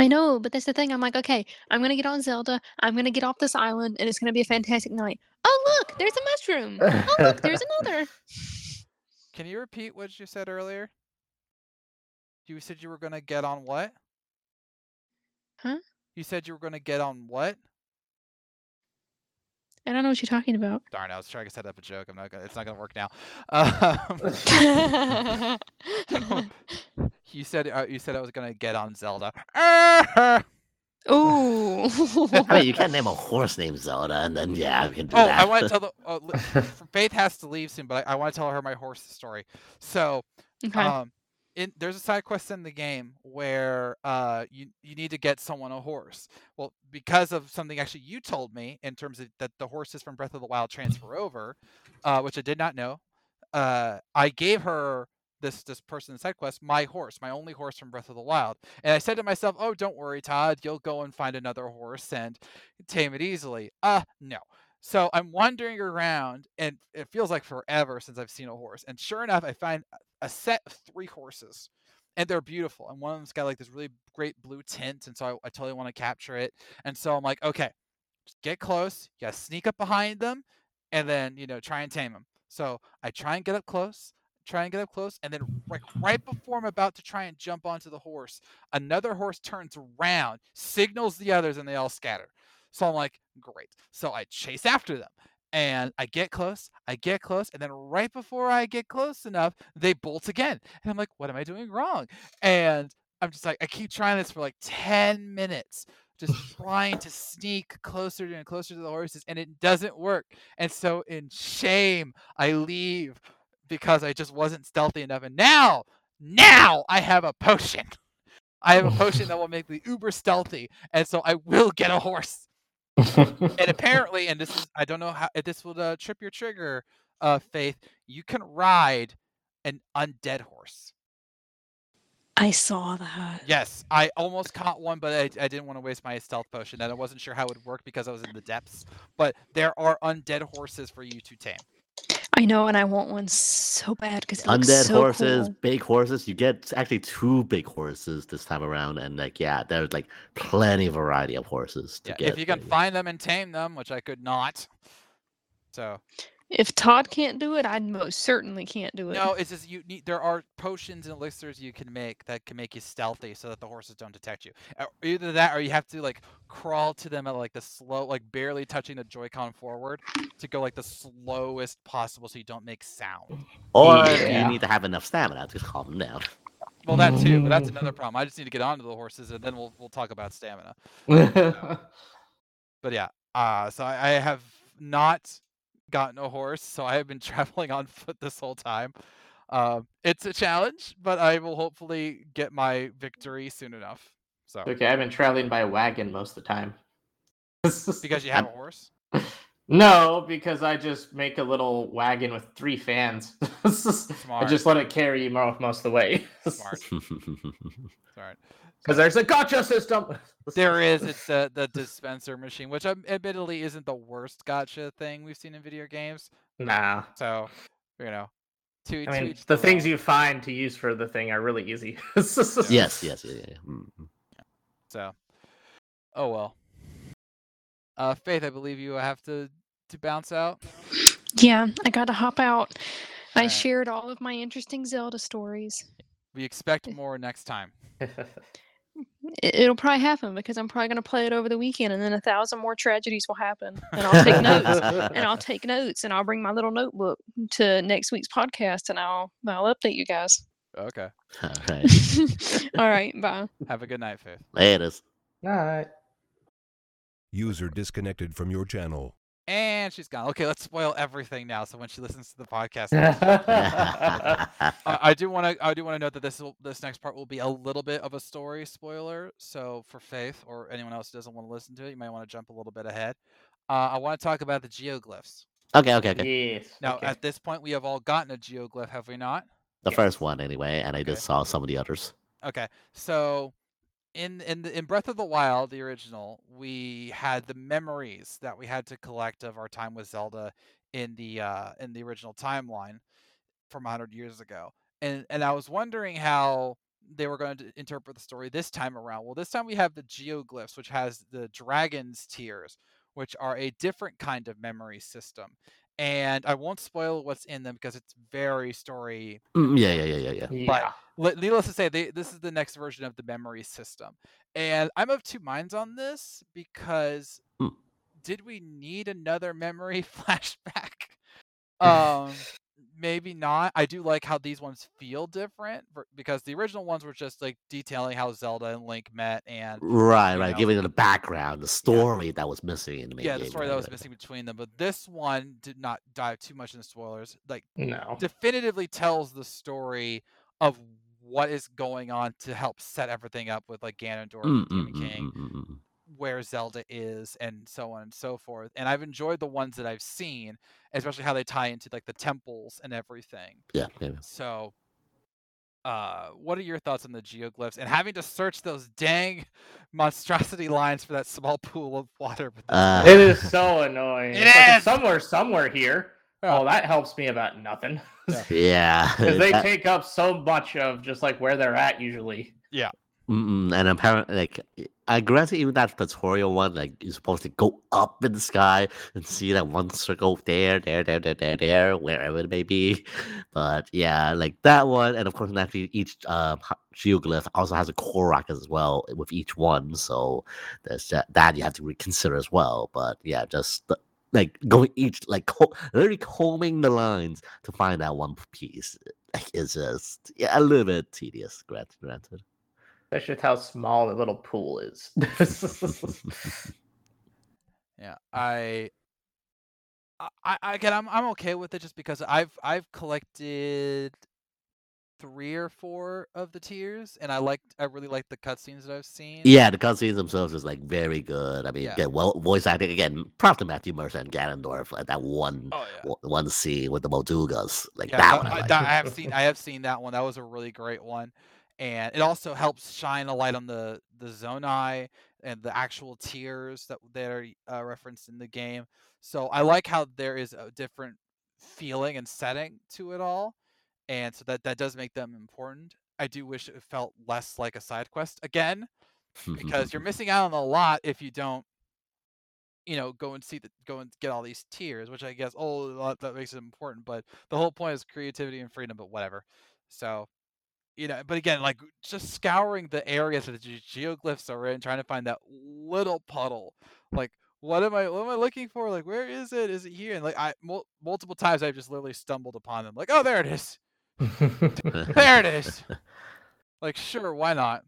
I know, but that's the thing. I'm like, okay, I'm gonna get on Zelda. I'm gonna get off this island, and it's gonna be a fantastic night. Oh look, there's a mushroom. Oh look, there's another. Can you repeat what you said earlier? You said you were gonna get on what? Huh? You said you were gonna get on what? I don't know what you're talking about. Darn, I was trying to set up a joke. I'm not gonna. It's not gonna work now. Um, you said uh, you said I was gonna get on Zelda. Ooh. I mean, you can't name a horse named Zelda, and then yeah, we can do Oh, that. I want to tell the. Uh, Faith has to leave soon, but I, I want to tell her my horse story. So, okay. um in there's a side quest in the game where uh you you need to get someone a horse well because of something actually you told me in terms of that the horses from breath of the wild transfer over uh which i did not know uh i gave her this this person in side quest my horse, my only horse from Breath of the Wild. And I said to myself, "Oh, don't worry, Todd. You'll go and find another horse and tame it easily." Uh, no. So I'm wandering around, and it feels like forever since I've seen a horse. And sure enough, I find a set of three horses, and they're beautiful. And one of them's got like this really great blue tint, and so I, I totally want to capture it. And so I'm like, okay, just get close. You gotta sneak up behind them, and then you know try and tame them. So I try and get up close, try and get up close, and then like right before I'm about to try and jump onto the horse, another horse turns around, signals the others, and they all scatter. So I'm like, great. So I chase after them. And I get close, I get close, and then right before I get close enough, they bolt again. And I'm like, what am I doing wrong? And I'm just like, I keep trying this for like 10 minutes, just trying to sneak closer and closer to the horses, and it doesn't work. And so, in shame, I leave because I just wasn't stealthy enough. And now, now I have a potion. I have a potion that will make me uber stealthy, and so I will get a horse. And apparently, and this is I don't know how if this will uh, trip your trigger, uh, Faith. You can ride an undead horse. I saw that. Yes, I almost caught one, but I, I didn't want to waste my stealth potion, and I wasn't sure how it would work because I was in the depths. But there are undead horses for you to tame. I know, and I want one so bad because it looks Undead so horses, cool. big horses. You get actually two big horses this time around, and like yeah, there's like plenty of variety of horses to Yeah, get. if you can like, find them and tame them, which I could not. So If Todd can't do it, I most certainly can't do it. no, it's just you need. There are potions and elixirs you can make that can make you stealthy, so that the horses don't detect you. Either that, or you have to like crawl to them at like the slow, like barely touching the Joy-Con forward to go like the slowest possible, so you don't make sound. Or Yeah. you need to have enough stamina to calm them down. Well, that too, but that's another problem. I just need to get onto the horses, and then we'll we'll talk about stamina. But yeah, uh, so I, I have not gotten a horse, so I have been traveling on foot this whole time. Um, it's a challenge, but I will hopefully get my victory soon enough. So okay, I've been traveling by wagon most of the time. because you have a horse. No, because I just make a little wagon with three fans. I just let it carry mo- most of the way. Smart. Smart. Because there's a gotcha system. There is. It's the the dispenser machine, which um, admittedly isn't the worst gotcha thing we've seen in video games. Nah. So you know, to, I to mean, the things own. you find to use for the thing are really easy. yes, yes, yeah, yeah. yeah. Mm. So, oh well. Uh, Faith, I believe you have to to bounce out. Yeah, I got to hop out. I Alright. shared all of my interesting Zelda stories. We expect more next time. It, it'll probably happen because I'm probably going to play it over the weekend, and then a thousand more tragedies will happen. And I'll take notes. And I'll take notes, and I'll bring my little notebook to next week's podcast, and I'll I'll update you guys. Okay. All right. all right, bye. Have a good night, Faith. Later. Alright. User disconnected from your channel. And she's gone. Okay, let's spoil everything now. So when she listens to the podcast, I, I do want to. I do want to note that this will, this next part will be a little bit of a story spoiler. So for Faith or anyone else who doesn't want to listen to it, you might want to jump a little bit ahead. Uh, I want to talk about the geoglyphs. okay, okay, okay. yes. Now, okay. at this point, we have all gotten a geoglyph, have we not? The Yes. first one anyway, and I Okay. just saw some of the others. Okay, so in in the, in Breath of the Wild, the original, we had the memories that we had to collect of our time with Zelda in the uh, in the original timeline from 100 years ago, and and I was wondering how they were going to interpret the story this time around. Well, this time we have the geoglyphs, which has the dragon's tears, which are a different kind of memory system. And I won't spoil what's in them because it's very story Mm, yeah, yeah, yeah, yeah, yeah. yeah. Needless to say, they, this is the next version of the memory system, and I'm of two minds on this because Hmm. did we need another memory flashback? Um, maybe not. I do like how these ones feel different ver- because the original ones were just like detailing how Zelda and Link met and Right, you right. know. Giving it the background, the story that was missing in the main yeah, the story that was missing between them. But this one did not dive too much into spoilers. Like No. definitively tells the story of what is going on to help set everything up with like Ganondorf Mm, and mm, Demon mm, King, mm, mm, mm. where Zelda is, and so on and so forth. And I've enjoyed the ones that I've seen, especially how they tie into like the temples and everything. Yeah, yeah. So uh, what are your thoughts on the geoglyphs and having to search those dang monstrosity lines for that small pool of water? with the- Uh, It is so annoying. It It's like, is! it's somewhere, somewhere here. Yeah. Oh, that helps me about nothing. yeah. Because they that- take up so much of just like where they're at usually. Mm-mm, and apparently, like, I granted even that tutorial one, like, you're supposed to go up in the sky and see that one circle there, there, there, there, there, there, wherever it may be. But yeah, like that one, and of course, naturally, each um, geoglyph also has a Korok as well with each one. So there's that, that you have to reconsider as well. But yeah, just like going each, like, co- literally combing the lines to find that one piece is just yeah, a little bit tedious, granted. granted. That's just how small the little pool is. Yeah, I, I, I again, I'm I'm okay with it just because I've I've collected three or four of the tears, and I liked I really like the cutscenes that I've seen. Yeah, the cutscenes themselves is like very good. I mean, Yeah. yeah, well, voice acting again. Props to Matthew Mercer and Ganondorf. Like that one, Oh yeah. one- one scene with the Moldugas. Like Yeah, that that- one. I I, like. that- I have seen I have seen that one. That was a really great one, and it also helps shine a light on the the Zonai and the actual tears that that are uh, referenced in the game. So I like how there is a different feeling and setting to it all, and so that that does make them important. I do wish it felt less like a side quest again, because you're missing out on a lot if you don't you know go and see the go and get all these tears which i guess oh that- that makes it important but the whole point is creativity and freedom but whatever so you know but again like just scouring the areas that the ge- geoglyphs are in trying to find that little puddle like what am i what am i looking for? Like where is it? Is it here? And like i mul- multiple times i've just literally stumbled upon them like oh there it is. There it is. Like sure why not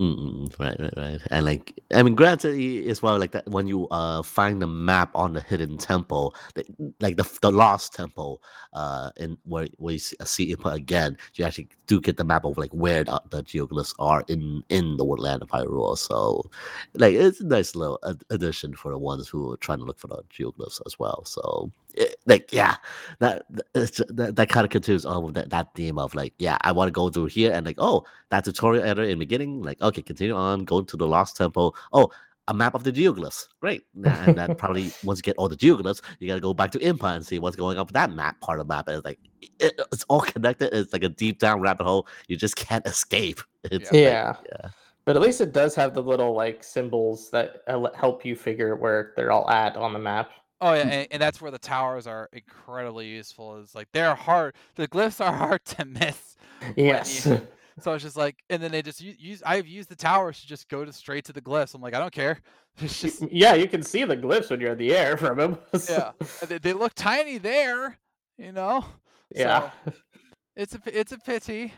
Mm-mm, right, right, right. And like, I mean, granted, as well, like that when you uh find the map on the hidden temple, the, like the the lost temple, uh, in where where you see, see it again, you actually do get the map of like where the, the geoglyphs are in in the woodland of Hyrule. So, like, it's a nice little addition for the ones who are trying to look for the geoglyphs as well. So, it, like, yeah, that that- that, that kind of continues on with that, that theme of like, yeah, I want to go through here and like, oh, that tutorial area in the beginning, like, okay, continue on, go to the lost temple. Oh, a map of the geoglyphs. Great. And then probably once you get all the geoglyphs, you gotta go back to Impa and see what's going on with that map part of the map. And it's like it, it's all connected. It's like a deep down rabbit hole. You just can't escape. It's like, Yeah. yeah. But at least it does have the little like symbols that uh, help you figure where they're all at on the map. Oh yeah, and, and that's where the towers are incredibly useful. Is like they're hard. The glyphs are hard to miss. Yes. So it's just like, and then they just use. use I've used the towers to just go to straight to the glyphs. I'm like, I don't care. It's just yeah, you can see the glyphs when you're in the air from them. yeah. They, they look tiny there, you know. yeah. So, it's a it's a pity,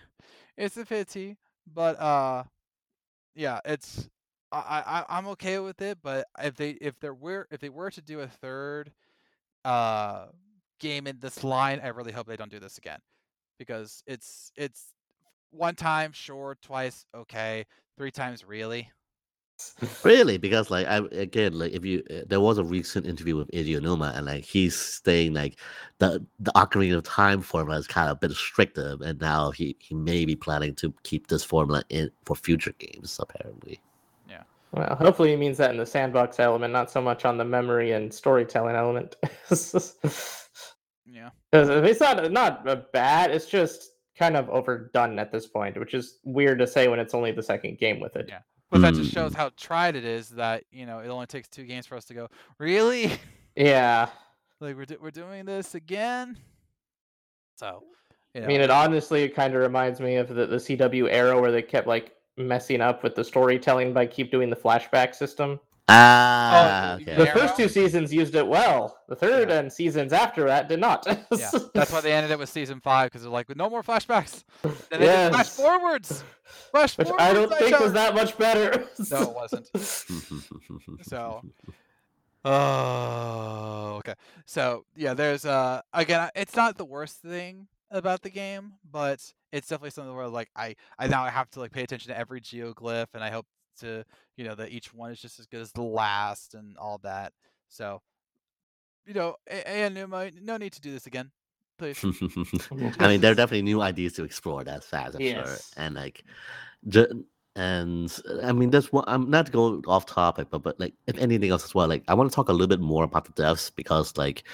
it's a pity, but uh, yeah, it's I I I'm okay with it. But if they if there were if they were to do a third uh game in this line, I really hope they don't do this again because it's it's one time sure, twice okay, three times really. Really, because like I again like if you uh, there was a recent interview with Aonuma and like he's saying like the the Ocarina of Time formula is kind of a bit restrictive and now he he may be planning to keep this formula in for future games apparently. Well, hopefully it means that in the sandbox element, not so much on the memory and storytelling element. Yeah. It's not not a bad. It's just kind of overdone at this point, which is weird to say when it's only the second game with it. Yeah. But that just shows Mm. how tried it is that you know it only takes two games for us to go really. Yeah. like we're do- we're doing this again. So, you know, I mean, it honestly kind of reminds me of the, the CW era where they kept like messing up with the storytelling by keep doing the flashback system. Ah, you- okay. The Yeah. first two seasons used it well. The third Yeah. and seasons after that did not. yeah, that's why they ended it with season five because they're like, no more flashbacks. Then they did flash forwards. Flash Which forwards. I don't think was that much better. No, it wasn't. So, Oh, okay. So yeah, there's uh again, it's not the worst thing about the game, but it's definitely something where like I I now I have to like pay attention to every geoglyph, and I hope to you know that each one is just as good as the last and all that. So, you know, A- and no need to do this again. please. I mean, there are definitely new ideas to explore. That's fast, I'm sure. And like, ju- and uh, I mean, that's one. I'm not to go off topic, but but like, if anything else as well, like I want to talk a little bit more about the depths because like,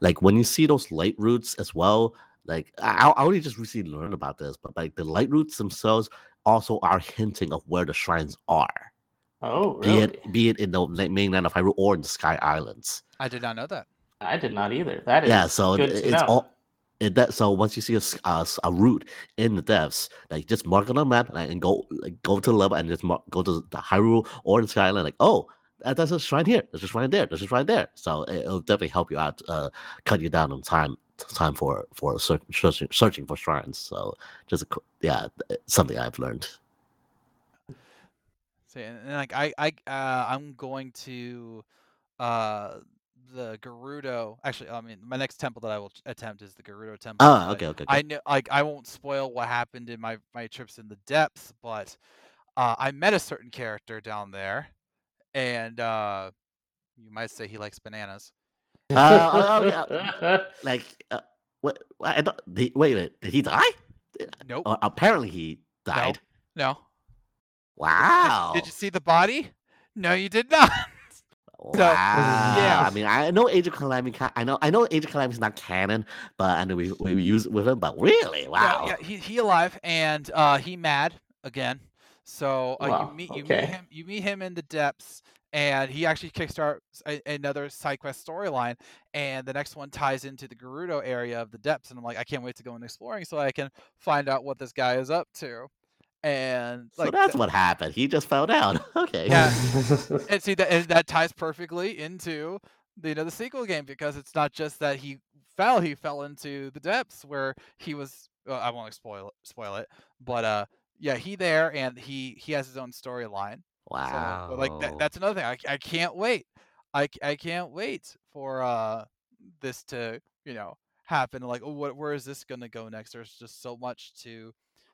like when you see those light roots as well, like I, I only just recently learned about this, but like the light roots themselves also are hinting of where the shrines are, Oh, be really? it be it in the mainland of Hyrule or in the Sky Islands. I did not know that. I did not either. That is yeah so good it- to it's know. all it, that so once you see a route in the depths like just mark it on the map like, and go like go to the level and just mark, go to the Hyrule or the Skyline like oh that, that's a shrine here there's a shrine there there's a shrine there so it, it'll definitely help you out uh cut you down on time time for for searching searching for shrines so just a, yeah something I've learned See, and, and like I, I, uh, I'm going to, uh, the Gerudo. Actually, I mean, my next temple that I will attempt is the Gerudo temple. ah but okay okay, okay. I know, like, I won't spoil what happened in my my trips in the depths, but uh, I met a certain character down there, and uh, you might say he likes bananas. Uh, oh, oh, like uh, what I don't, did, wait a minute did he die Nope. uh, apparently he died No. wow Did you see the body? No, you did not. Wow. yeah. I mean, I know Age of Calamity. I know, I know Age of Calamity is not canon, but I know we we use it with him. But really, No, wow. yeah, he he alive and uh he mad again. So uh, Wow, you meet you okay. meet him you meet him in the depths and he actually kickstarts a, another side quest storyline and the next one ties into the Gerudo area of the depths and I'm like I can't wait to go and exploring so I can find out what this guy is up to. And so that's th- what happened. He just fell down. okay. Yeah. and see that and that ties perfectly into the you know the sequel game because it's not just that he fell he fell into the depths where he was well, I won't spoil it, spoil it but uh yeah he there and he he has his own storyline Wow. so, like that, that's another thing I, I can't wait I, I can't wait for uh this to you know happen like oh what where is this gonna go next there's just so much to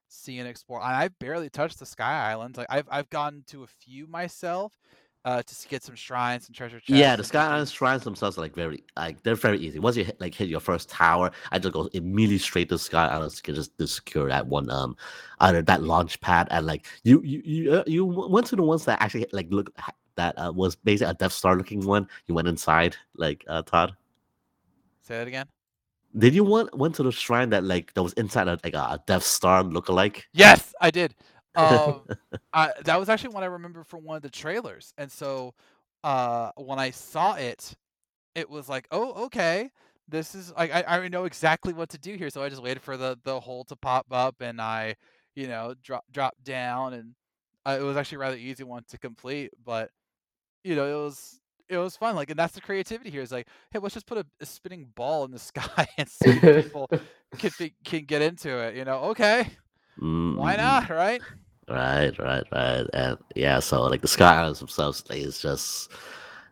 see and explore and I've barely touched the Sky Islands like I've I've gone to a few myself uh to get some shrines and treasure chests yeah, the Sky Islands shrines themselves are like very like they're very easy. Once you hit, like hit your first tower, I just go immediately straight to Sky Islands to just to secure that one um either that launch pad and like you you you uh, you went to the ones that actually like look ha- that uh, was basically a Death Star looking one. You went inside like uh Todd. say that again Did you want went to the shrine that like that was inside a, like a Death Star lookalike? Yes, I did. Um, I, that was actually what I remember from one of the trailers, and so uh, when I saw it, it was like, oh, okay, this is like I, I know exactly what to do here. So I just waited for the the hole to pop up, and I, you know, drop drop down, and uh, it was actually a rather easy one to complete. But you know, it was it was fun. Like, and that's the creativity here. Is like, hey, let's just put a, a spinning ball in the sky and see if people can can get into it. You know, okay, why Mm, not, right? Right, right, right. And yeah, so like the Sky Islands themselves like, is just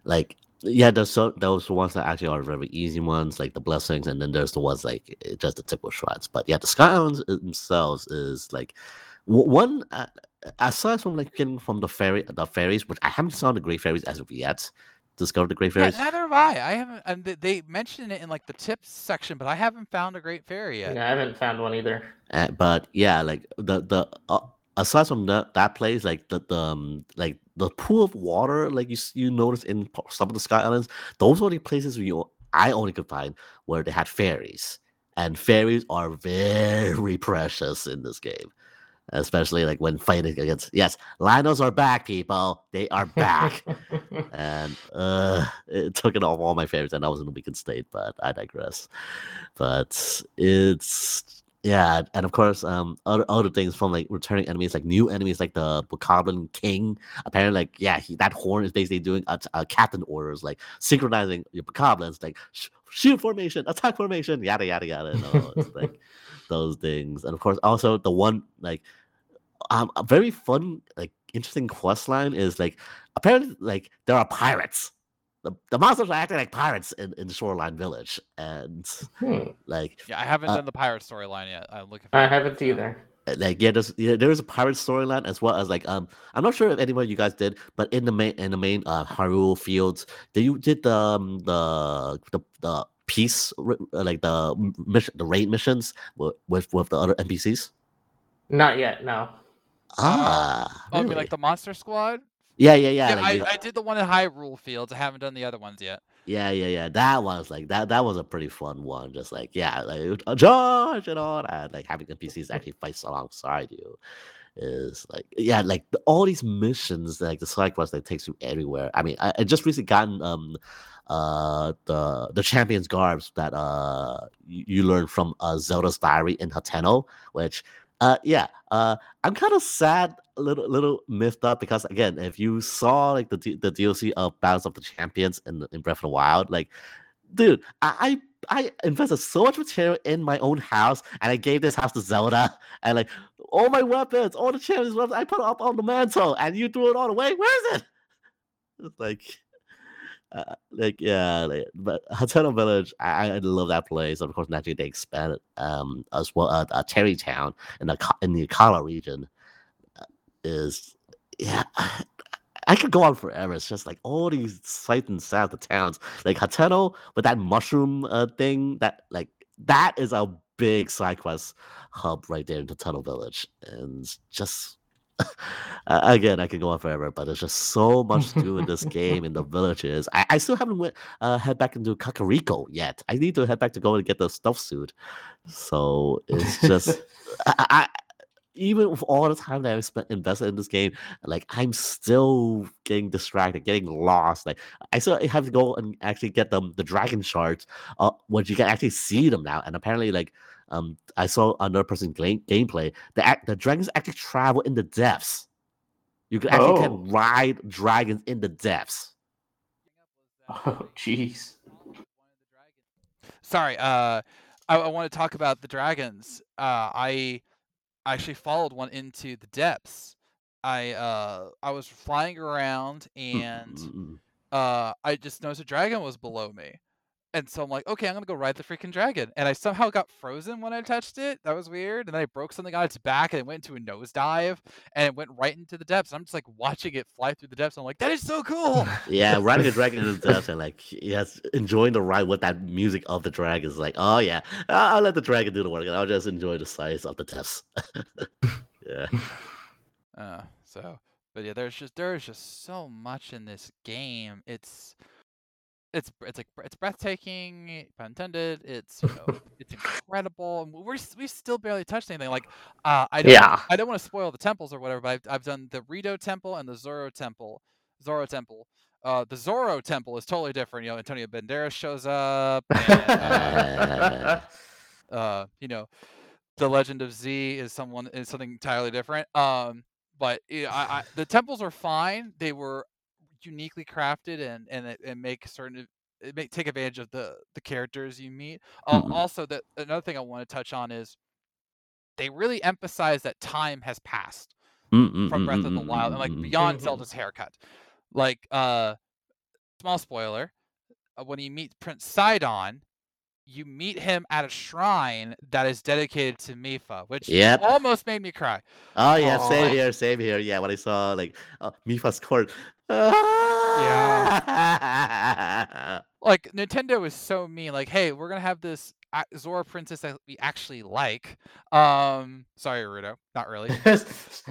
like yeah, there's so those ones that actually are very easy ones, like the blessings, and then there's the ones like just the typical shrines. But yeah, the Sky Islands themselves is like w- one uh, aside from like getting from the fairy the fairies, which I haven't saw the great fairies as of yet. Discovered the great Yeah, fairies. neither have I. I haven't, and they mentioned it in like the tips section, but I haven't found a great fairy yet. Yeah, I haven't found one either. Uh, but yeah, like the the uh, aside from that that place, like the the um, like the pool of water, like you you notice in some of the Sky Islands, those are the places where you I only could find where they had fairies, and fairies are very precious in this game, especially like when fighting against. Yes, Lynels are back, people. They are back, and uh, it took it off all my favorites, and I was in a weakened state. But I digress. But it's yeah, and of course, um, other other things from like returning enemies, like new enemies, like the Bokoblin King. Apparently, like yeah, he, that horn is basically doing a, a captain orders, like synchronizing your Bokoblins, like sh- shield formation, attack formation, yada yada yada. No, it's like those things, and of course, also the one like um a very fun, like interesting quest line is like apparently like there are pirates. The, the monsters are acting like pirates in, in the Shoreline Village, and Hmm, like Yeah, I haven't Uh, done the pirate storyline yet. I'm looking. For I haven't now. either. uh, like yeah, there's yeah, there is a pirate storyline as well as like um I'm not sure if anyone of you guys did, but in the main in the main uh Hyrule fields, did you did the um, the the the peace, uh, like the mission, the raid missions with with, with the other NPCs? Not yet. No. Ah, Oh, really? like the Monster Squad. yeah, yeah, yeah, Yeah, like I, I did the one in Hyrule Fields. I haven't done the other ones yet. yeah, yeah, yeah. That was like that. That was a pretty fun one. Just like yeah, like uh, George and all that. Like having NPCs actually fight alongside you is like yeah, like the, all these missions, like the side quests that takes you everywhere. I mean, I, I just recently gotten um uh the the champions garbs that uh you, you learn from uh Zelda's diary in Hateno, which uh yeah uh I'm kind of sad a little little miffed up because again if you saw like the the DLC of Battles of the Champions in in Breath of the Wild like dude I I I invested so much material in my own house and I gave this house to Zelda and like all my weapons all the champions weapons I put up on the mantle and you threw it all away? Where is it? It's like uh, like yeah, like, but Hateno Village, I, I love that place. Of course, naturally they expanded um as well. Uh, uh Tarrey Town in the in the Akkala region uh, is yeah. I could go on forever. It's just like all these sights and sounds of towns, like Hateno with that mushroom uh, thing. That like that is a big side quest hub right there in Hateno Village, and just again, I could go on forever, but there's just so much to do in this game in the villages. I, I still haven't went uh, head back into Kakariko yet. I need to head back to go and get the stuff suit. So it's just I, I even with all the time that I've spent invested in this game, like I'm still getting distracted, getting lost. Like I still have to go and actually get them the dragon shards, uh, which you can actually see them now. And apparently, like um, I saw another person game, gameplay. The act, the dragons actually travel in the depths. You can actually Oh. can ride dragons in the depths. Oh, jeez. Sorry, uh, I, I want to talk about the dragons. Uh, I actually followed one into the depths. I uh, I was flying around and uh, I just noticed a dragon was below me. And so I'm like, okay, I'm gonna go ride the freaking dragon. And I somehow got frozen when I touched it. That was weird. And then I broke something on its back and it went into a nosedive and it went right into the depths. I'm just like watching it fly through the depths. I'm like, that is so cool. Yeah, riding a dragon in the depths and like yes, enjoying the ride with that music of the dragon is like, oh yeah, I'll I'll let the dragon do the work and I'll just enjoy the size of the depths. yeah. Uh, so, but yeah, there's just there's just so much in this game. It's it's it's like it's breathtaking, pun intended. It's you know, it's incredible. and We're we still barely touched anything. Like, uh, I don't Yeah. I don't want to spoil the temples or whatever, but I've, I've done the Rito Temple and the Zoro Temple, Zoro Temple. Uh, the Zoro Temple is totally different. You know, Antonio Banderas shows up. And, uh, uh, you know, the Legend of Z is someone is something entirely different. Um, but you know, I, I, the temples are fine. They were uniquely crafted and and it- and make certain it make take advantage of the the characters you meet. Mhm. Also, that another thing I want to touch on is they really emphasize that time has passed Mm, from Breath of the Wild and like beyond Mhm. Zelda's haircut. Like, uh, small spoiler, uh, when you meet Prince Sidon, you meet him at a shrine that is dedicated to Mipha, which Yep. almost made me cry. Oh yeah, Aw. same here, same here. Yeah, when I saw like uh, Mipha's court. Yeah. Like Nintendo is so mean. Like, hey, we're gonna have this Zora princess that we actually like. Um, sorry, Ruto, not really.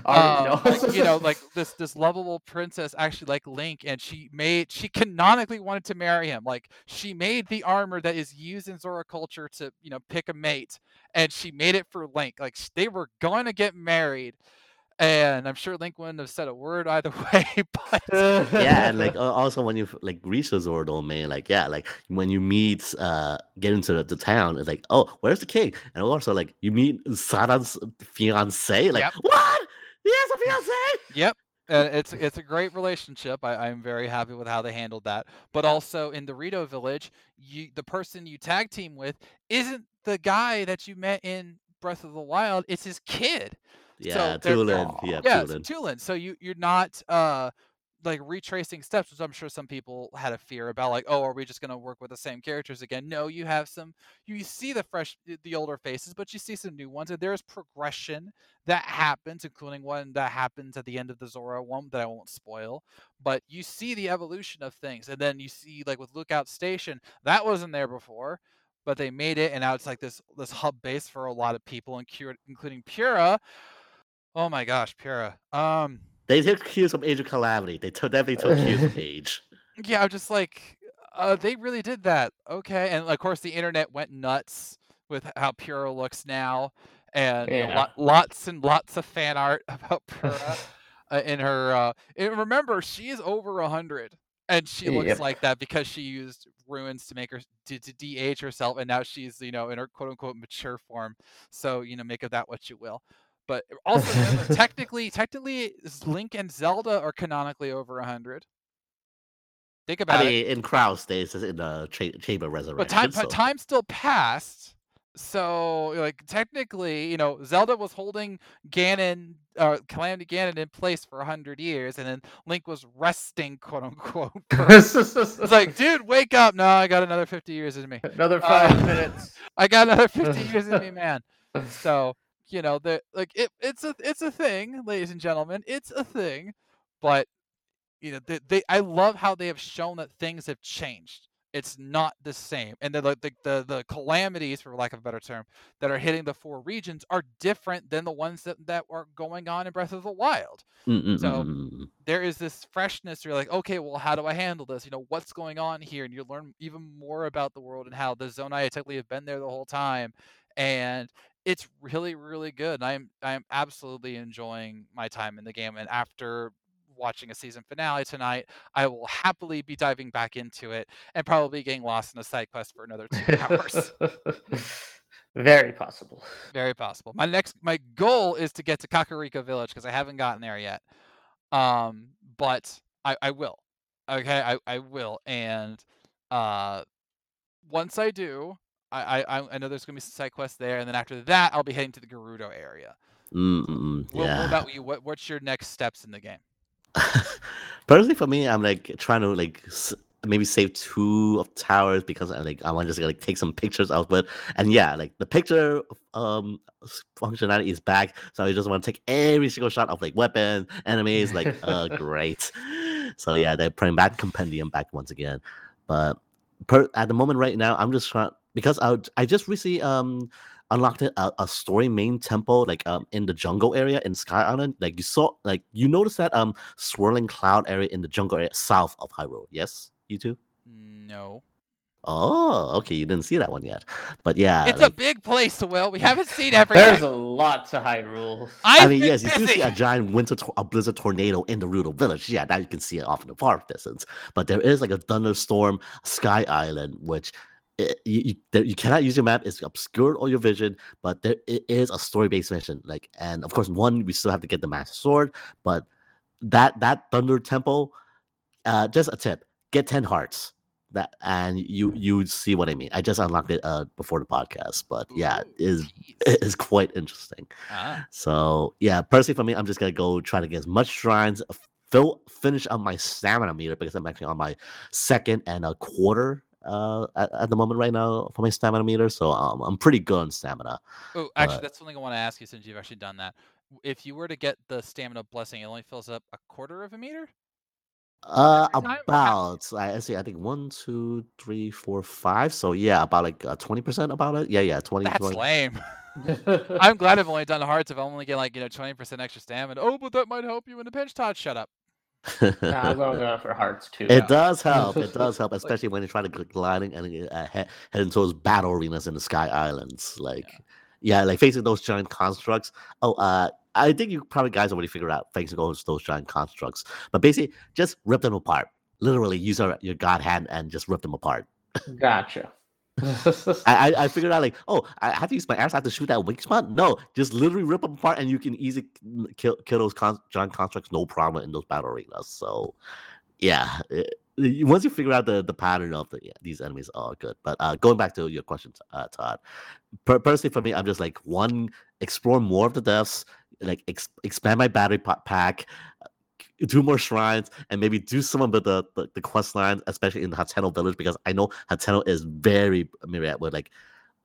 Um, like, you know, like this this lovable princess actually like Link, and she made she canonically wanted to marry him. Like she made the armor that is used in Zora culture to you know pick a mate, and she made it for Link. Like they were to get married, and I'm sure Link wouldn't have said a word either way. But yeah, and like also when you like reach the Zora domain, like yeah, like when you meet uh get into the, the town, it's like, oh, where's the king? And also like you meet Sidon's fiance, like Yep. what? He has a fiance? Yep. And it's it's a great relationship. I, I'm very happy with how they handled that. But also in the Rito village, you the person you tag team with isn't the guy that you met in Breath of the Wild. It's his kid. Yeah, they're- Tulin. Yeah, yeah, Tulin. Tulin. So you you're not uh like retracing steps, which I'm sure some people had a fear about, like, oh, are we just gonna work with the same characters again? No, you have some. You see the fresh, the older faces, but you see some new ones, and there's progression that happens, including one that happens at the end of the Zora one that I won't spoil. But you see the evolution of things, and then you see like with Lookout Station, that wasn't there before, but they made it, and now it's like this this hub base for a lot of people, including Purah. Oh my gosh, Purah. Um they took cues from Age of Calamity. They took definitely took cues from Age. Yeah, I'm just like, uh, they really did that. Okay, and of course the internet went nuts with how Purah looks now, and Yeah. lots and lots of fan art about Purah uh, in her. Uh, and remember, she is over a hundred, and she looks Yep. like that because she used ruins to make her to, to de-age herself, and now she's you know in her quote unquote mature form. So you know, make of that what you will. But also remember, technically, technically, Link and Zelda are canonically over a hundred. Think about I it. in Crowd stays in the cha- Chamber of Resurrection. But time, so- time still passed. So, like, technically, you know, Zelda was holding Ganon, uh, Calamity Ganon in place for 100 years, and then Link was resting, quote unquote. it's like, dude, wake up. No, I got another 50 years in me. another five Uh, minutes. I got another 50 years in me, man. So, you know, the like it, it's a it's a thing, ladies and gentlemen. It's a thing. But you know, they, they I love how they have shown that things have changed. It's not the same. And the the, the the calamities, for lack of a better term, that are hitting the four regions are different than the ones that, that are going on in Breath of the Wild Mm, mm, so- mm, mm, mm. there is this freshness. You're like, okay, well, how do I handle this? You know, what's going on here? And you learn even more about the world and how the Zonai technically have been there the whole time. And it's really, really good. I'm I'm absolutely enjoying my time in the game. And after watching a season finale tonight, I will happily be diving back into it and probably getting lost in a side quest for another two hours. Very possible. Very possible. My next my goal is to get to Kakariko Village because I haven't gotten there yet. Um, but I, I will. Okay, I, I will. And uh once I do, I, I I know there's gonna be some side quests there, and then after that I'll be heading to the Gerudo area. Mm, mm, What, what about you? What what's your next steps in the game? Personally, for me, I'm like trying to like s- maybe save two of towers because I like I want to just like take some pictures of it. And yeah, like the picture um functionality is back, so I just want to take every single shot of like weapons, enemies. Like, uh, great. So yeah, they're bringing back compendium back once again. But per, at the moment right now, I'm just trying because I I just recently um unlocked a, a story main temple like um in the jungle area in Sky Island. Like you saw, like you noticed that um swirling cloud area in the jungle area south of Hyrule. Yes, you too. No. Oh, okay, you didn't see that one yet, but yeah, it's a big place, Will. We haven't seen everything. There's a lot to Hyrule. I've I mean, been yes, you do see a giant winter, tor- a blizzard tornado in the Rudo village. Yeah, that you can see it off in the far distance. But there is like a thunderstorm sky island, which i- you, you, you cannot use your map. It's obscured all your vision, but there it is a story-based mission. Like, and of course, one we still have to get the master sword, but that that thunder temple, uh, just a tip: get ten hearts. That and you you see what I mean. I just unlocked it uh before the podcast, but yeah, it is it is quite interesting. Ah. So yeah, personally for me, I'm just gonna go try to get as much shrines, fill finish up my stamina meter because I'm actually on my second and a quarter uh at, at the moment right now for my stamina meter. So um, I'm pretty good on stamina. Oh, actually, But- that's something I want to ask you since you've actually done that. If you were to get the stamina blessing, it only fills up a quarter of a meter. Uh, Every time or how- about I I see. I think one, two, three, four, five. So yeah, about like uh, twenty percent about it. Yeah, yeah, 20, That's 20. lame. I'm glad I've only done hearts if I only get like you know 20% extra stamina. Oh, but that might help you in a pinch. Todd, shut up. Nah, I'm going for hearts too. It does help. It does help, especially when you're trying to gliding and uh, he- heading towards battle arenas in the Sky Islands. Like, yeah. like facing those giant constructs. Oh, uh, I think you probably guys already figured out facing those those giant constructs. But basically, just rip them apart. Literally, use your, your god hand and just rip them apart. Gotcha. I, I figured out like, oh, I have to use my arrows. I have to shoot that weak spot. No, just literally rip them apart, and you can easily kill kill those con- giant constructs, no problem in those battle arenas. So, yeah, it- once you figure out the the pattern of the yeah, these enemies are good. But uh, going back to your question, uh, Todd, per- personally for me, I'm just like one, explore more of the depths, like ex- expand my battery pack. Do more shrines and maybe do some of the the, the quest lines, especially in the Hateno village, because I know Hateno is very at with like,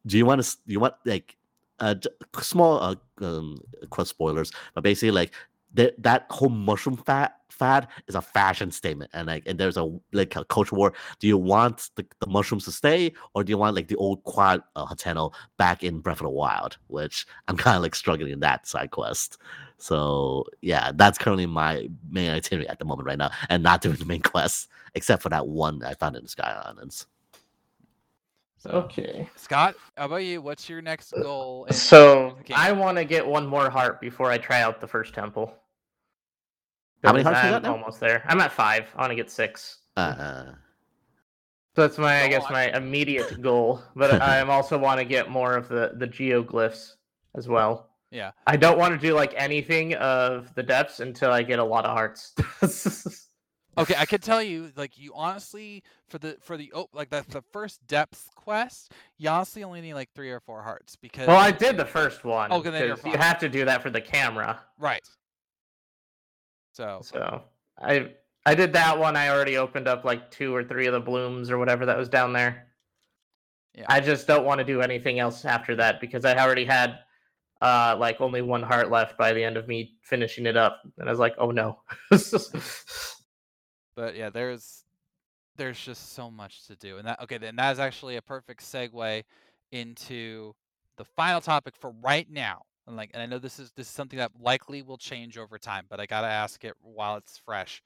do you want to you want like uh small uh, um quest spoilers, but basically like that that whole mushroom fat fad is a fashion statement and like and there's a like a culture war do you want the, the mushrooms to stay or do you want like the old quad uh, Hateno back in breath of the wild which i'm kind of like struggling in that side quest so yeah that's currently my main itinerary at the moment right now and not doing the main quest except for that one i found in the sky islands So, Okay. Scott, how about you? What's your next goal? in So I want to get one more heart before I try out the first temple. How many hearts you I'm got now? Almost there. I'm at five. I want to get six. uh So that's my, I guess, on. my immediate goal. But I also want to get more of the the geoglyphs as well. Yeah. I don't want to do like anything of the depths until I get a lot of hearts. Okay, I can tell you, like you honestly for the for the oh like the the first depth quest, you honestly only need like three or four hearts because well, I did the first one. Okay, then you're 'cause you fine. have to do that for the camera. right. So So I I did that one. I already opened up like two or three of the blooms or whatever that was down there. Yeah. I just don't want to do anything else after that because I already had uh like only one heart left by the end of me finishing it up. And I was like, oh no. but yeah, there's there's just so much to do, and that okay, then that is actually a perfect segue into the final topic for right now. And like, and I know this is this is something that likely will change over time, but I gotta ask it while it's fresh.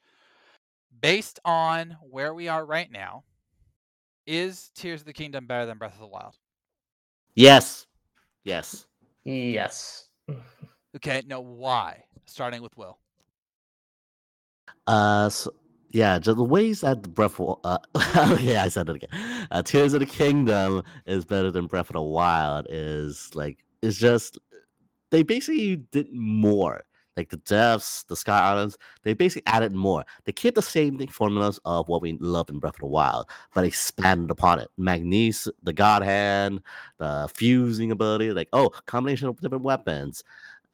Based on where we are right now, is Tears of the Kingdom better than Breath of the Wild? yes yes yes. Okay, Now, why? Starting with Will. Uh, so, yeah, just the ways that the Breath of uh, yeah, I said it again. Uh, Tears of the Kingdom is better than Breath of the Wild. Is like it's just they basically did more. Like the depths, the Sky Islands, they basically added more. They kept the same thing formulas of what we love in Breath of the Wild, but expanded upon it. Magnes, the God Hand, the fusing ability, like oh, combination of different weapons,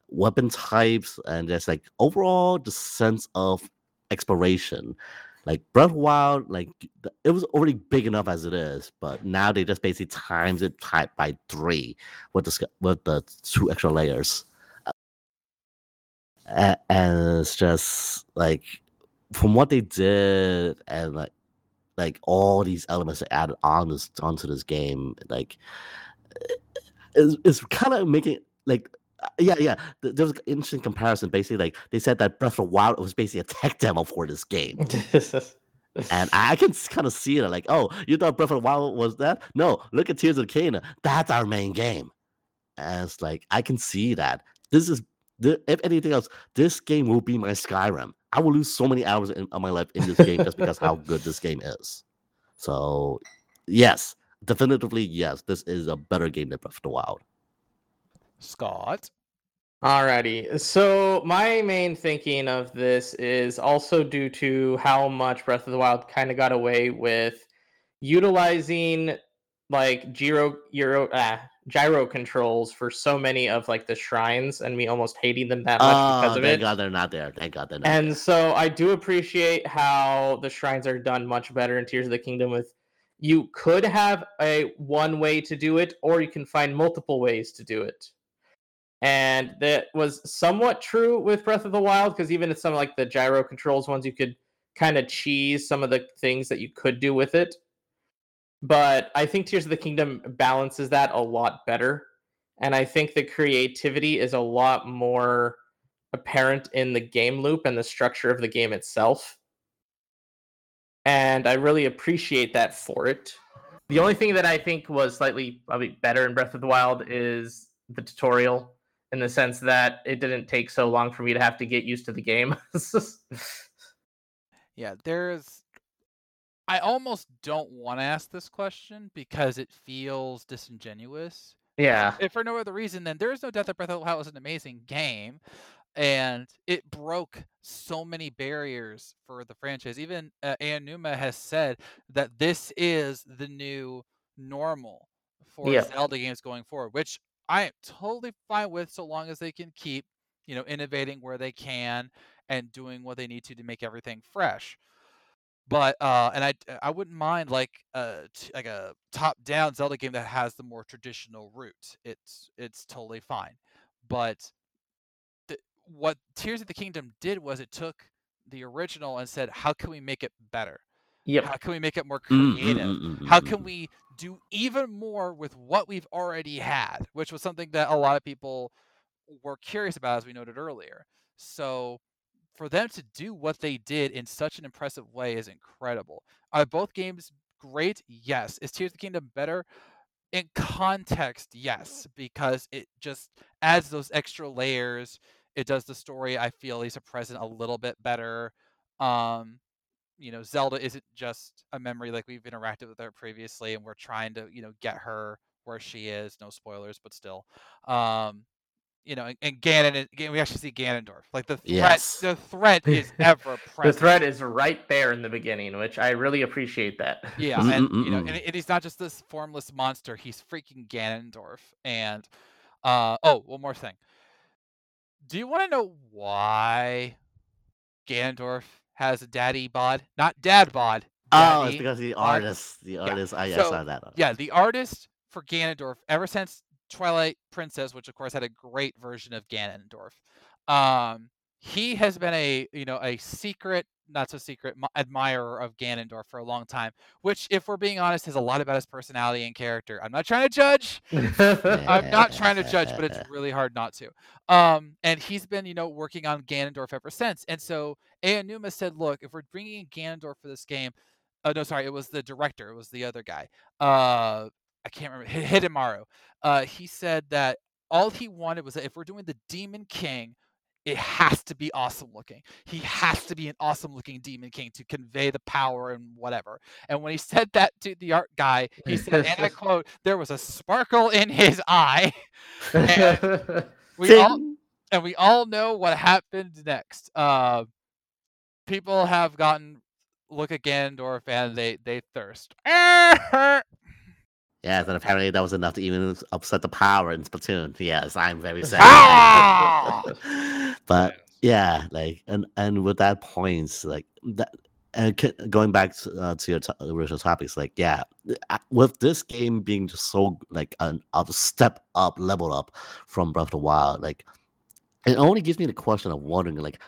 weapon types, and just like overall the sense of exploration. Like Breath of Wild, like it was already big enough as it is, but now they just basically times it by three with the with the two extra layers, A- and it's just like from what they did and like like all these elements they added on this onto this game, like it's, it's kind of making like yeah yeah. Th- there was an interesting comparison. Basically like they said that breath of the wild was basically a tech demo for this game. And i can kind of see it. Like oh you thought breath of the wild was that? No. Look at tears of kingdom that's our main game. And it's like i can see that. This is if anything else this game will be my skyrim. I will lose so many hours in, of my life in this game just because how good this game is. So yes. Definitively yes. This is a better game than breath of the wild. Scott. Alrighty. So my main thinking of this is also due to how much Breath of the Wild kind of got away with utilizing like gyro gyro ah, gyro controls for so many of like the shrines and me almost hating them that much oh because of thank it. Thank God they're not there thank god they're not And there. so I do appreciate how the shrines are done much better in Tears of the Kingdom with you could have a one way to do it or you can find multiple ways to do it. And that was somewhat true with Breath of the Wild because even in some like the gyro controls ones you could kind of cheese some of the things that you could do with it. But I think Tears of the Kingdom balances that a lot better. And I think the creativity is a lot more apparent in the game loop and the structure of the game itself. And I really appreciate that for it. The only thing that I think was slightly probably better in Breath of the Wild is the tutorial in the sense that it didn't take so long for me to have to get used to the game. Yeah, there's. I almost don't want to ask this question because it feels disingenuous. yeah. If for no other reason, then there is no doubt that Breath of the Wild was an amazing game, and it broke so many barriers for the franchise. Even uh, Aonuma has said that this is the new normal for Yeah. Zelda games going forward, which I am totally fine with, so long as they can keep, you know, innovating where they can and doing what they need to to make everything fresh. But uh, and I I wouldn't mind like a t- like a top down Zelda game that has the more traditional route. It's it's totally fine. But the, what Tears of the Kingdom did was it took the original and said, how can we make it better? Yep. How can we make it more Mm, mm, creative? mm, mm, mm, How can we do even more with what we've already had? Which was something that a lot of people were curious about, as we noted earlier. So for them to do what they did in such an impressive way is incredible. Are both games great? Yes. Is Tears of the Kingdom better? In context, yes, because it just adds those extra layers. It does the story, I feel, at least a present a little bit better. Um, you know, Zelda isn't just a memory like we've interacted with her previously, and we're trying to, you know, get her where she is. No spoilers, but still. Um, you know, and, and Ganon, again, we actually see Ganondorf. Like the threat, Yes. the threat is ever present. The threat is right there in the beginning, which I really appreciate that. Yeah, Mm, and mm, you know, and, and he's not just this formless monster. He's freaking Ganondorf. And uh oh, one more thing. Do you want to know why Ganondorf has a daddy bod? Not dad bod. Oh, it's because the bod. artist, the artist. I, I so, saw that. Yeah, the artist for Ganondorf, ever since Twilight Princess, which of course had a great version of Ganondorf, um, he has been a you know a secret, not so secret admirer of Ganondorf for a long time. Which, if we're being honest, has a lot about his personality and character. I'm not trying to judge. I'm not trying to judge, but it's really hard not to. Um, and he's been, you know, working on Ganondorf ever since. And so Aonuma said, "Look, if we're bringing in Ganondorf for this game, oh no, sorry, it was the director, it was the other guy. Uh, I can't remember Hi- Hidemaro. Uh, he said that all he wanted was that if we're doing the Demon King." It has to be awesome looking. He has to be an awesome looking Demon King to convey the power and whatever. And when he said that to the art guy, he said, and I quote, there was a sparkle in his eye. And we all and we all know what happened next. Uh, people have gotten look at Ganondorf and they they thirst. Yes, and apparently that was enough to even upset the power in Splatoon. Yes, I'm very sad. Ah! but yeah, like and and with that points, like that. And c- going back to, uh, to your to- original topics, like yeah, with this game being just so like an a step up, level up from Breath of the Wild, like it only gives me the question of wondering like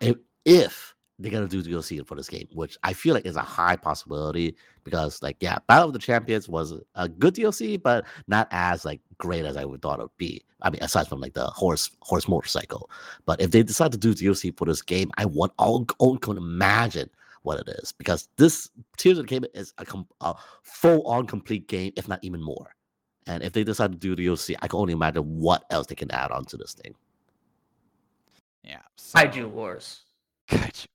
if, if they're gonna do DLC for this game, which I feel like is a high possibility because like yeah, Battle of the Champions was a good DLC, but not as like great as I would thought it would be. I mean, aside from like the horse horse motorcycle, but if they decide to do DLC for this game, I want all all can imagine what it is because this Tears of the Kingdom is a, com- a full on complete game, if not even more. And if they decide to do DLC, I can only imagine what else they can add on to this thing. yeah. So, Kaiju Wars. Kaiju.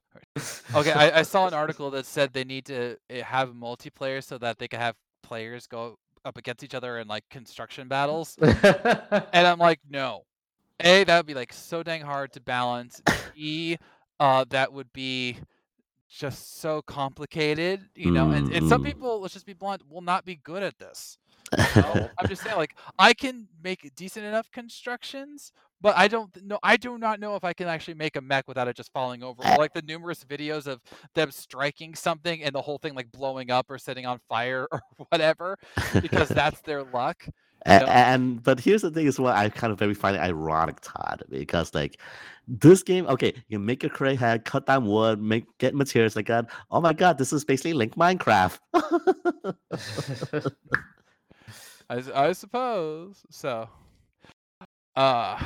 Okay, I, I saw an article that said they need to eh, have multiplayer so that they can have players go up against each other in like construction battles. And I'm like, no. A, that would be like so dang hard to balance. B, uh, that would be just so complicated, you know. And, and some Mm, mm. people, let's just be blunt, will not be good at this. you know? I'm just saying, like, I can make decent enough constructions, but I don't know. I do not know if I can actually make a mech without it just falling over. Eh. Like the numerous videos of them striking something and the whole thing like blowing up or setting on fire or whatever, because that's their luck. A- know? And but here's the thing is what I kind of very find it ironic, Todd, because like this game, okay, you make a crate head, cut down wood, make get materials like that. Oh my god, this is basically Link Minecraft. I, I suppose so. Uh,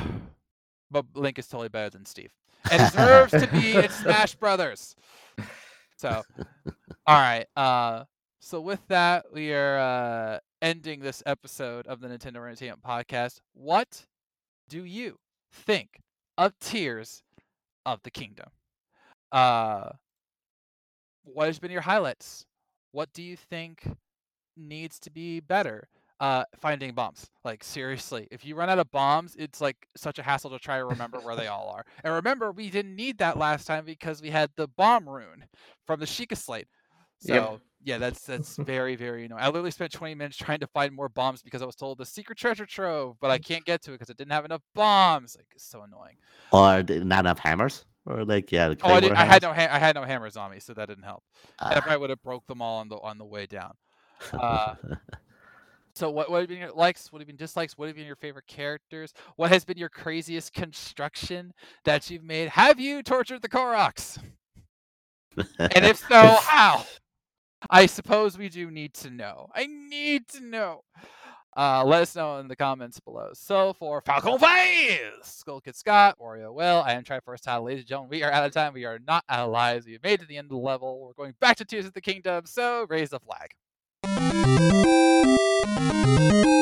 but Link is totally better than Steve, and deserves to be in Smash Brothers. So, all right. Uh, so with that, we are uh ending this episode of the Nintendo Entertainment Podcast. What do you think of Tears of the Kingdom? Uh, what has been your highlights? What do you think needs to be better? Uh, finding bombs. Like seriously, if you run out of bombs, it's like such a hassle to try to remember where they all are. And remember, we didn't need that last time because we had the bomb rune from the Sheikah Slate. So Yep. yeah, that's that's very very annoying. I literally spent 20 minutes trying to find more bombs because I was told the secret treasure trove, but I can't get to it because it didn't have enough bombs. Like it's so annoying. or not enough hammers. or like yeah? The Oh, I, I had no ha- I had no hammers on me, so that didn't help. And I Ah. probably would have broke them all on the on the way down. Uh, So what what have been your likes? What have been dislikes? What have been your favorite characters? What has been your craziest construction that you've made? Have you tortured the Koroks? And if so, how? I suppose we do need to know. I need to know. Uh, let us know in the comments below. So for Falcon Face, Skull Kid Scott, Wario Will, I am Triforce Todd, ladies and gentlemen. We are out of time. We are not out of lives. We have made it to the end of the level. We're going back to Tears of the Kingdom. So raise the flag. Música